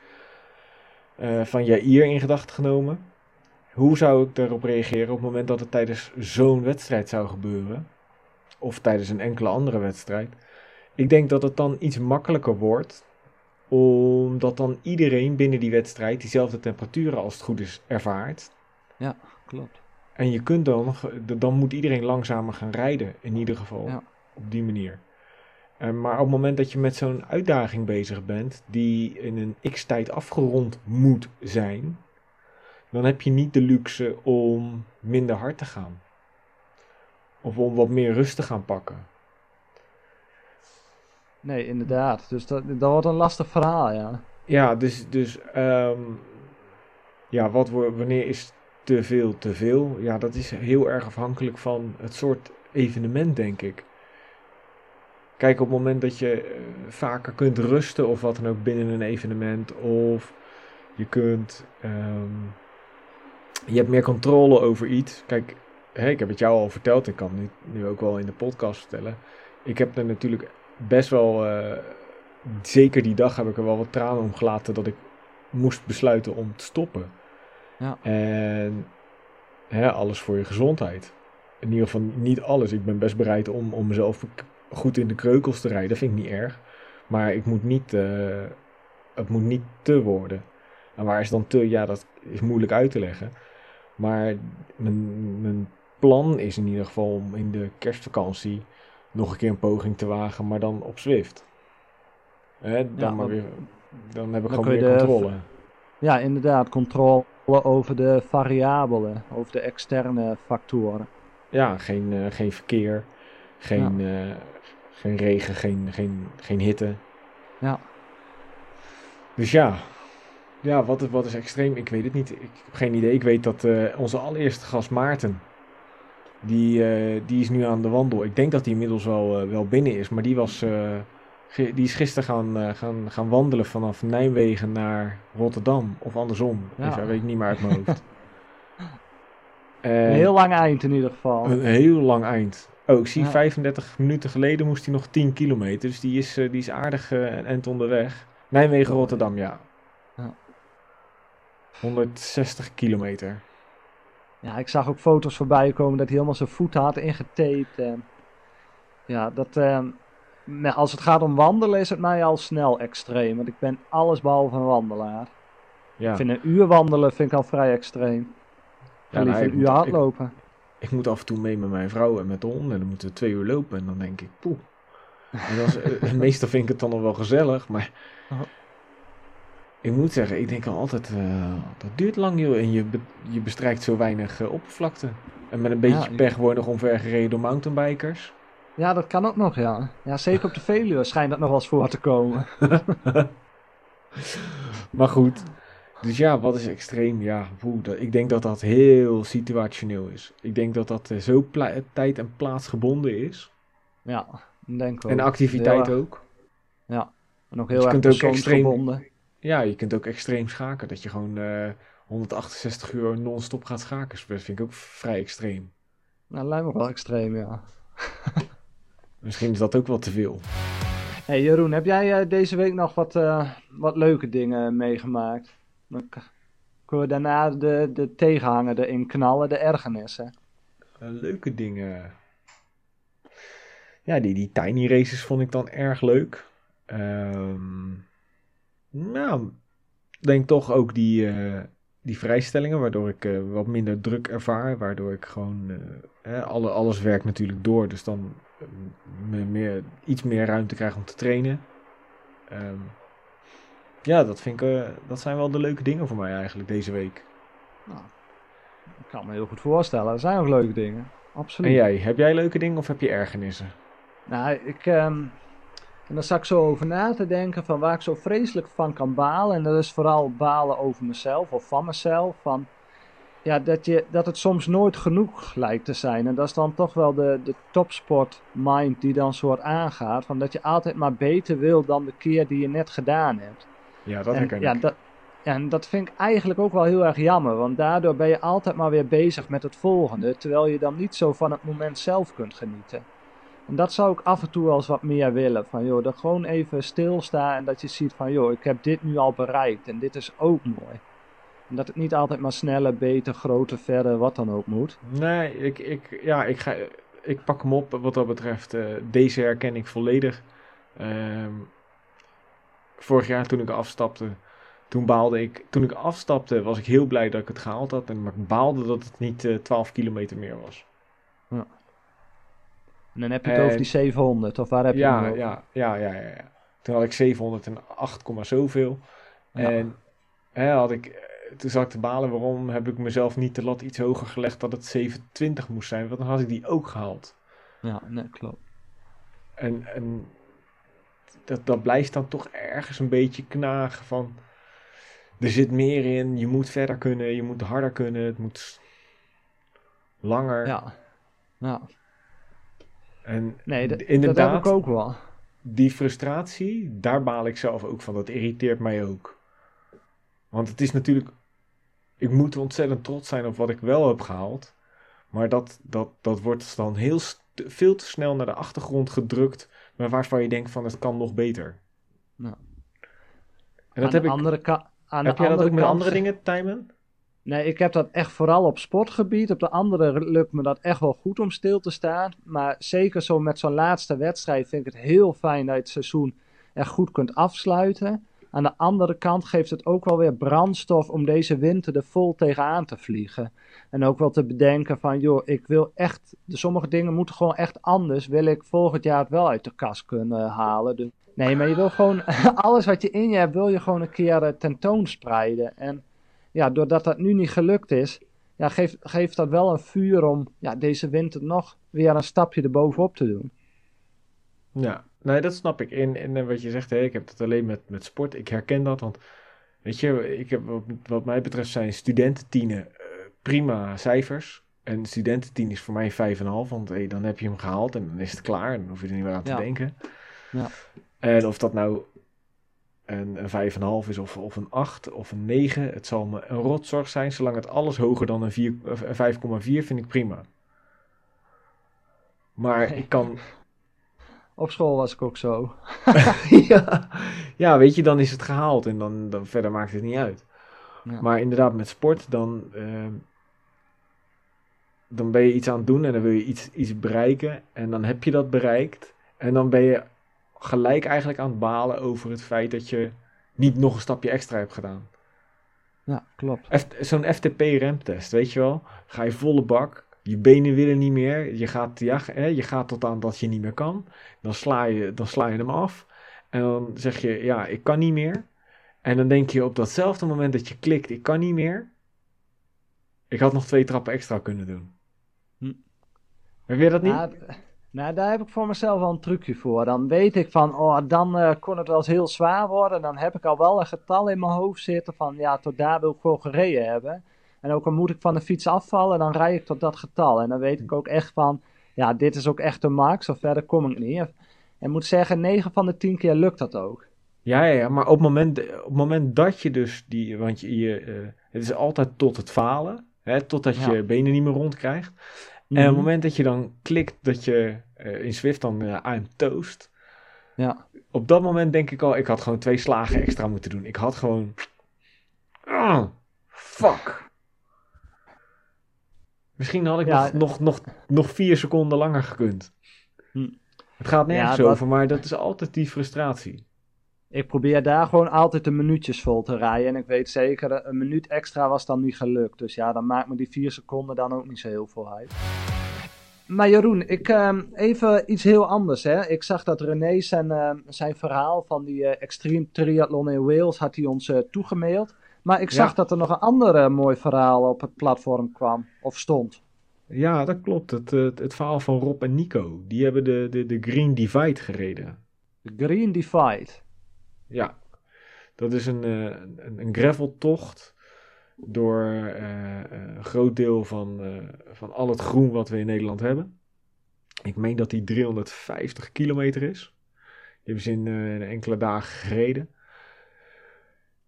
uh, van Jair in gedachten genomen. Hoe zou ik daarop reageren op het moment dat het tijdens zo'n wedstrijd zou gebeuren? Of tijdens een enkele andere wedstrijd? Ik denk dat het dan iets makkelijker wordt, omdat dan iedereen binnen die wedstrijd diezelfde temperaturen als het goed is ervaart. Ja, klopt. En je kunt dan, dan moet iedereen langzamer gaan rijden, in ieder geval. Ja. Op die manier. Uh, maar op het moment dat je met zo'n uitdaging bezig bent, die in een x-tijd afgerond moet zijn, dan heb je niet de luxe om minder hard te gaan. Of om wat meer rust te gaan pakken. Nee, inderdaad. Dus dat, dat wordt een lastig verhaal, ja. Ja, dus, dus um, ja, wat, wanneer is te veel te veel? Ja, dat is heel erg afhankelijk van het soort evenement, denk ik. Kijk, op het moment dat je uh, vaker kunt rusten of wat dan ook binnen een evenement, of je kunt, um, je hebt meer controle over iets. Kijk, ik heb het jou al verteld, ik kan het nu, nu ook wel in de podcast vertellen. Ik heb er natuurlijk best wel, uh, zeker die dag heb ik er wel wat tranen om gelaten dat ik moest besluiten om te stoppen. Ja. En hè, alles voor je gezondheid. In ieder geval niet alles. Ik ben best bereid om, om mezelf goed in de kreukels te rijden. Dat vind ik niet erg. Maar ik moet niet, uh, het moet niet te worden. En waar is dan te? Ja, dat is moeilijk uit te leggen. Maar mijn, mijn plan is in ieder geval om in de kerstvakantie nog een keer een poging te wagen, maar dan op Zwift. Hè, dan, ja, maar weer, dan heb ik gewoon meer controle. Ja, inderdaad, controle over de variabelen, over de externe factoren. Ja, geen, uh, geen verkeer, geen, ja. uh, geen regen, geen, geen, geen hitte. Ja. Dus ja, ja wat, wat is extreem? Ik weet het niet. Ik heb geen idee. Ik weet dat uh, onze allereerste gast Maarten, die, uh, die is nu aan de wandel. Ik denk dat hij inmiddels wel, uh, wel binnen is. Maar die, was, uh, die is gisteren gaan, gaan, gaan wandelen vanaf Nijmegen naar Rotterdam. Of andersom. Ja. Dus dat weet ik niet meer uit mijn hoofd. een heel lang eind in ieder geval. Een heel lang eind. Oh, ik zie ja. 35 minuten geleden moest hij nog 10 kilometer. Dus die is, die is aardig een end onderweg. Nijmegen-Rotterdam, ja. ja. 160 kilometer. Ja, ik zag ook foto's voorbij komen dat hij helemaal zijn voet had ingetaped. En ja, dat, eh, als het gaat om wandelen is het mij al snel extreem. Want ik ben alles behalve een wandelaar. Ja. Ik vind een uur wandelen vind ik al vrij extreem. Ja, liever nou, een uur hardlopen. Ik, ik, moet af en toe mee met mijn vrouw en met de hond. En dan moeten we twee uur lopen. En dan denk ik, poeh. En dat is, meestal vind ik het dan nog wel gezellig. Maar oh. Ik moet zeggen, ik denk al altijd, uh, dat duurt lang joh. En je, be je bestrijkt zo weinig uh, oppervlakte. En met een beetje ja, pech word je nog omvergereden door mountainbikers. Ja, dat kan ook nog, ja. Ja, zeker op de Veluwe schijnt dat nog wel eens voor te komen. maar goed. Dus ja, wat is extreem? Ja, woe, dat, ik denk dat dat heel situationeel is. Ik denk dat dat uh, zo tijd en plaatsgebonden is. Ja, denk ik. En activiteit ook. Ja, en ook heel dus erg persoonsgebonden. Ja, je kunt ook extreem schaken. Dat je gewoon uh, 168 uur non-stop gaat schaken. Dat vind ik ook vrij extreem. Nou, lijkt me wel extreem, ja. Misschien is dat ook wel te veel. Hey Jeroen, heb jij uh, deze week nog wat, uh, wat leuke dingen meegemaakt? Dan kunnen we daarna de, de tegenhanger erin knallen, de ergernissen. Leuke dingen. Ja, die, die tiny races vond ik dan erg leuk. Ehm... Um, nou, denk toch ook die, uh, die vrijstellingen, waardoor ik uh, wat minder druk ervaar. Waardoor ik gewoon, uh, alle, alles werkt natuurlijk door, dus dan meer, iets meer ruimte krijg om te trainen. Um, ja, dat, vind ik, dat zijn wel de leuke dingen voor mij eigenlijk deze week. Nou, ik kan me heel goed voorstellen. Er zijn ook leuke dingen. Absoluut. En jij, heb jij leuke dingen of heb je ergernissen? Nou, ik, um, en dan zat ik zo over na te denken van waar ik zo vreselijk van kan balen. En dat is vooral balen over mezelf of van mezelf. Van, ja, dat, je, dat het soms nooit genoeg lijkt te zijn. En dat is dan toch wel de, de topsport mind die dan soort aangaat. Van dat je altijd maar beter wil dan de keer die je net gedaan hebt. Ja, dat herken ja, ik. Dat, en dat vind ik eigenlijk ook wel heel erg jammer. Want daardoor ben je altijd maar weer bezig met het volgende. Terwijl je dan niet zo van het moment zelf kunt genieten. En dat zou ik af en toe wel eens wat meer willen. Van joh, dat gewoon even stilstaan en dat je ziet van joh, ik heb dit nu al bereikt en dit is ook mooi. En dat het niet altijd maar sneller, beter, groter, verder, wat dan ook moet. Nee, ik, ik, ja, ik, ga, ik pak hem op wat dat betreft. eh, deze herken ik volledig. Ehm, vorig jaar toen ik afstapte, toen baalde ik. Toen ik afstapte was ik heel blij dat ik het gehaald had. En, maar ik baalde dat het niet eh 12 kilometer meer was. En dan heb je het over die 700, of waar heb je Ja, ja, ja, ja, ja, ja. Toen had ik 708, komma zoveel. Ja. En hè, had ik, eh, toen zat ik te balen waarom heb ik mezelf niet de lat iets hoger gelegd dat het 720 moest zijn. Want dan had ik die ook gehaald. Ja, nee, klopt. En, en dat, dat blijft dan toch ergens een beetje knagen van... Er zit meer in, je moet verder kunnen, je moet harder kunnen, het moet langer. Ja. Ja. En Nee, dat, inderdaad, dat heb ik ook wel. die frustratie, daar baal ik zelf ook van. Dat irriteert mij ook. Want het is natuurlijk... Ik moet ontzettend trots zijn op wat ik wel heb gehaald. Maar dat, dat, dat wordt dan heel veel te snel naar de achtergrond gedrukt. Maar waarvan je denkt van het kan nog beter. Ja. En dat aan heb de ik... andere Heb jij dat ook met andere ge- dingen, Tijmen? Nee, ik heb dat echt vooral op sportgebied. Op de andere lukt me dat echt wel goed om stil te staan. Maar zeker zo met zo'n laatste wedstrijd vind ik het heel fijn dat je het seizoen echt goed kunt afsluiten. Aan de andere kant geeft het ook wel weer brandstof om deze winter er vol tegenaan te vliegen. En ook wel te bedenken van, joh, ik wil echt, sommige dingen moeten gewoon echt anders. Wil ik volgend jaar het wel uit de kast kunnen halen. Dus, nee, maar je wil gewoon, alles wat je in je hebt, wil je gewoon een keer eh, tentoonspreiden. En ja, doordat dat nu niet gelukt is, ja, geeft, geeft dat wel een vuur om ja, deze winter nog weer een stapje erbovenop te doen. Ja, nee, dat snap ik. En, en wat je zegt, hè, ik heb het alleen met, met sport. Ik herken dat, want weet je, ik heb, wat, wat mij betreft zijn studententienen eh, prima cijfers. En studententien is voor mij 5,5, want hey, dan heb je hem gehaald en dan is het klaar. En dan hoef je er niet meer aan te Ja. denken. Ja. En of dat nou een, een 5,5 is of, of een 8 of een 9, het zal me een rotzorg zijn. Zolang het alles hoger dan een, een 5,4 vind ik prima. Maar ik kan, Op school was ik ook zo. ja. ja, weet je, dan is het gehaald en dan, dan verder maakt het niet uit. Ja. Maar inderdaad, met sport, dan, ehm, dan ben je iets aan het doen en dan wil je iets, iets bereiken. En dan heb je dat bereikt. En dan ben je gelijk eigenlijk aan het balen over het feit dat je niet nog een stapje extra hebt gedaan. Ja, klopt. Zo'n FTP-remtest, weet je wel? Ga je volle bak, je benen willen niet meer, je gaat, ja, hè, je gaat tot aan dat je niet meer kan. Dan sla, je, dan sla je hem af en dan zeg je, ja, ik kan niet meer. En dan denk je op datzelfde moment dat je klikt, ik kan niet meer. Ik had nog twee trappen extra kunnen doen. Hm. Heb je dat niet? Nou, daar heb ik voor mezelf wel een trucje voor. Dan weet ik van, oh, dan eh, kon het wel eens heel zwaar worden. Dan heb ik al wel een getal in mijn hoofd zitten van, ja, tot daar wil ik gewoon gereden hebben. En ook al moet ik van de fiets afvallen, dan rijd ik tot dat getal. En dan weet ik ook echt van, ja, dit is ook echt de max, of verder kom ik niet. En moet zeggen, 9 van de 10 keer lukt dat ook. Ja, ja, maar op het moment, op het moment dat je dus die, want je, je, eh, het is altijd tot het falen, hè, totdat je benen niet meer En op het Mhm. moment dat je dan klikt dat je eh, in Swift dan eh I'm toast, Ja, op dat moment denk ik al, ik had gewoon twee slagen extra moeten doen. Ik had gewoon, Ah, fuck. Misschien had ik Ja. nog, nog, nog, nog vier seconden langer gekund. Hm. Het gaat nergens Ja, dat- over, maar dat is altijd die frustratie. Ik probeer daar gewoon altijd de minuutjes vol te rijden. En ik weet zeker, een minuut extra was dan niet gelukt. Dus ja, dan maakt me die 4 seconden dan ook niet zo heel veel uit. Maar Jeroen, ik, ehm, even iets heel anders. Hè. Ik zag dat René zijn, ehm, zijn verhaal van die eh, Extreme Triathlon in Wales had hij ons eh, toegemaild. Maar ik zag Ja. dat er nog een ander eh, mooi verhaal op het platform kwam, of stond. Ja, dat klopt. Het, het, het verhaal van Rob en Nico. Die hebben de, de, de Green Divide gereden. De Green Divide. Ja, dat is een, eh, een, een graveltocht door eh, eh, een groot deel van, van al het groen wat we in Nederland hebben. Ik meen dat die 350 kilometer is. Die hebben ze in, in enkele dagen gereden.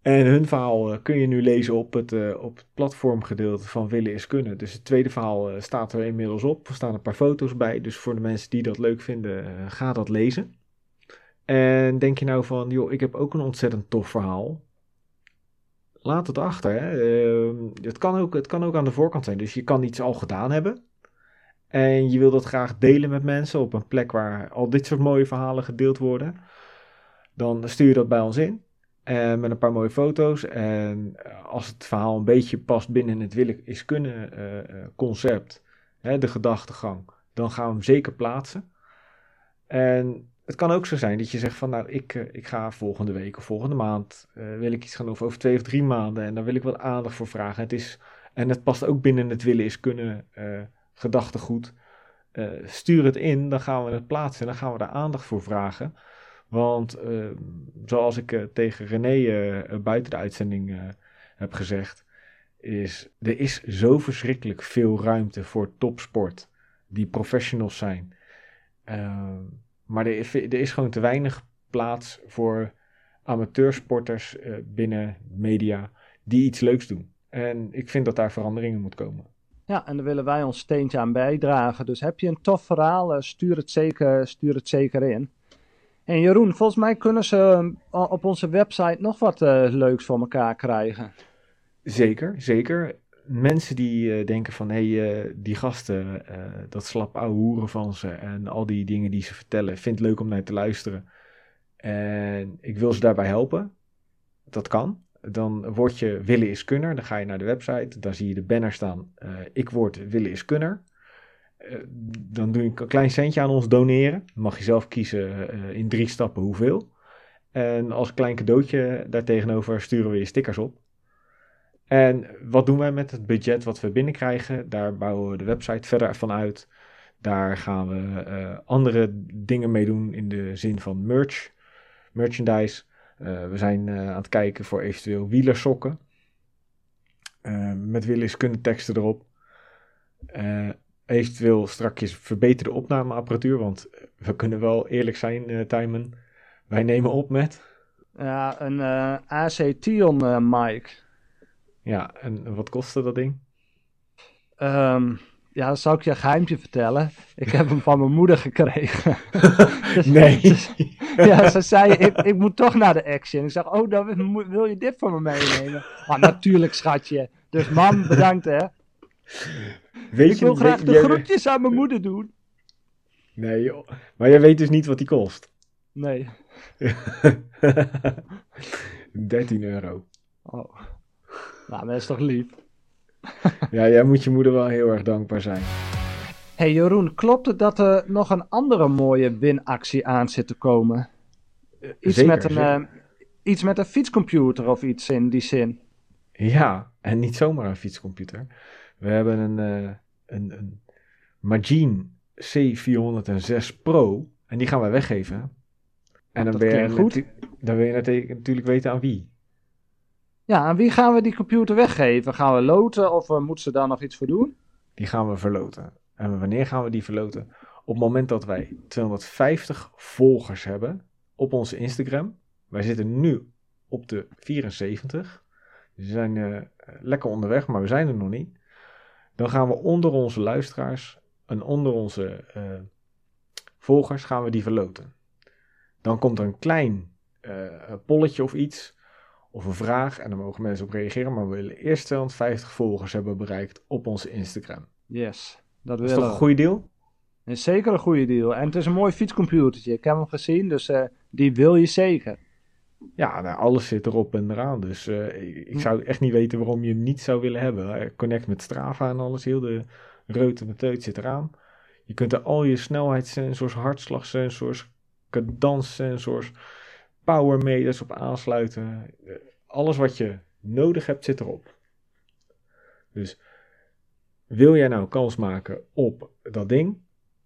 En hun verhaal kun je nu lezen op het, op het platformgedeelte van Willen is Kunnen. Dus het tweede verhaal staat er inmiddels op. Er staan een paar foto's bij. Dus voor de mensen die dat leuk vinden, ga dat lezen. En denk je nou van, joh, ik heb ook een ontzettend tof verhaal. Laat het achter. Hè. Ehm, het, kan ook, het kan ook aan de voorkant zijn. Dus je kan iets al gedaan hebben. En je wil dat graag delen met mensen op een plek waar al dit soort mooie verhalen gedeeld worden. Dan stuur je dat bij ons in. En met een paar mooie foto's. En eh, als het verhaal een beetje past binnen het willen is kunnen uh, concept, hè, de gedachtegang, dan gaan we hem zeker plaatsen. En het kan ook zo zijn dat je zegt van nou, ik, ik ga volgende week of volgende maand, wil ik iets gaan over, twee of drie maanden. En daar wil ik wat aandacht voor vragen. Het is, en het past ook binnen het willen is kunnen gedachtegoed. stuur het in, dan gaan we het plaatsen en dan gaan we daar aandacht voor vragen. Want ehm, zoals ik uh, tegen René uh, buiten de uitzending heb gezegd, is er is zo verschrikkelijk veel ruimte voor topsport die professionals zijn. Ehm, maar er is, er is gewoon te weinig plaats voor amateursporters binnen media die iets leuks doen. En ik vind dat daar veranderingen moet komen. Ja, en daar willen wij ons steentje aan bijdragen. Dus heb je een tof verhaal, stuur het zeker, stuur het zeker in. En Jeroen, volgens mij kunnen ze eh, op onze website nog wat uh, leuks voor elkaar krijgen. Zeker, zeker. Mensen die uh, denken van, hé, hey, die gasten, dat slap ouwe hoeren van ze en al die dingen die ze vertellen, vind het leuk om naar te luisteren. En ik wil ze daarbij helpen. Dat kan. Dan word je Willen is Kunner. Dan ga je naar de website, daar zie je de banner staan, ik word Willen is Kunner. Eh, dan doe je een klein centje aan ons doneren. Mag je zelf kiezen eh, in drie stappen hoeveel. En als klein cadeautje daartegenover sturen we je stickers op. En wat doen wij met het budget wat we binnenkrijgen? Daar bouwen we de website verder van uit. Daar gaan we uh, andere dingen mee doen in de zin van merch, merchandise. Uh, we zijn uh, aan het kijken voor eventueel wielersokken. met kunnen teksten erop eventueel strakjes verbeterde opnameapparatuur. Want we kunnen wel eerlijk zijn, Timon. Wij nemen op met... Ja, een AC Tion mic. Ja, en wat kostte dat ding? Um, ja, dat zou ik je een geheimje vertellen. Ik heb hem van mijn moeder gekregen. dus, nee. Dus, ja, ze zei, ik, ik moet toch naar de action. Ik zeg, oh, dan wil je dit voor me meenemen? Ah, natuurlijk, schatje. Dus mam, bedankt hè. Weet ik wil graag de groetjes aan mijn moeder doen. Nee, joh. maar jij weet dus niet wat die kost. Nee. 13 euro. Oh. Nou, dat is toch lief? ja, jij moet je moeder wel heel erg dankbaar zijn. Hey Jeroen, klopt het dat er nog een andere mooie winactie aan zit te komen? Iets, met een, uh, iets met een fietscomputer of iets in die zin? Ja, en niet zomaar een fietscomputer. We hebben een, uh, een, een Magine C406 Pro. En die gaan wij weggeven. En dan, ben je, goed. dan wil je natuurlijk weten aan wie. Ja, aan wie gaan we die computer weggeven? Gaan we loten of uh, moeten ze daar nog iets voor doen? Die gaan we verloten. En wanneer gaan we die verloten? Op het moment dat wij 250 volgers hebben op onze Instagram. Wij zitten nu op de 74. We zijn uh, lekker onderweg, maar we zijn er nog niet. Dan gaan we onder onze luisteraars en onder onze uh, volgers gaan we die verloten. Dan komt er een klein polletje of iets, of een vraag, en dan mogen mensen op reageren. Maar we willen eerst 250 volgers hebben bereikt op onze Instagram. Yes, dat, is toch een goede deal? Is zeker een goede deal. En het is een mooi fietscomputertje. Ik heb hem gezien, dus uh, die wil je zeker. Ja, nou, alles zit erop en eraan. Dus uh, ik zou echt niet weten waarom je hem niet zou willen hebben. Connect met Strava en alles. Heel de reut en teut zit eraan. Je kunt er al je snelheidssensors, hartslagsensors, cadanssensors, powermeters op aansluiten. Alles wat je nodig hebt zit erop. Dus wil jij nou kans maken op dat ding?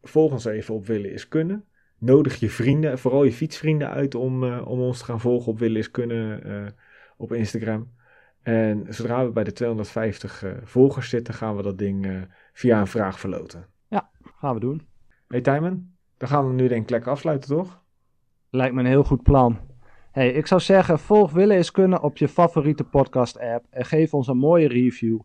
Volg ons even op Willen is Kunnen nodig je vrienden, vooral je fietsvrienden uit om, uh, om ons te gaan volgen op Willen is Kunnen uh, op Instagram. En zodra we bij de 250 uh, eh, volgers zitten, gaan we dat ding via een vraag verloten. Ja, gaan we doen. Hey Tijmen, dan gaan we nu denk ik lekker afsluiten, toch? Lijkt me een heel goed plan. Hey, ik zou zeggen, volg Willen is Kunnen op je favoriete podcast app en geef ons een mooie review.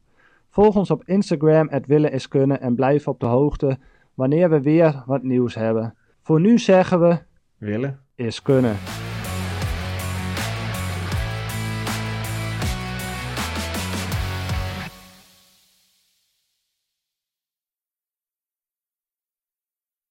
Volg ons op Instagram, het Willen is Kunnen en blijf op de hoogte wanneer we weer wat nieuws hebben. Voor nu zeggen we, Willen? is kunnen.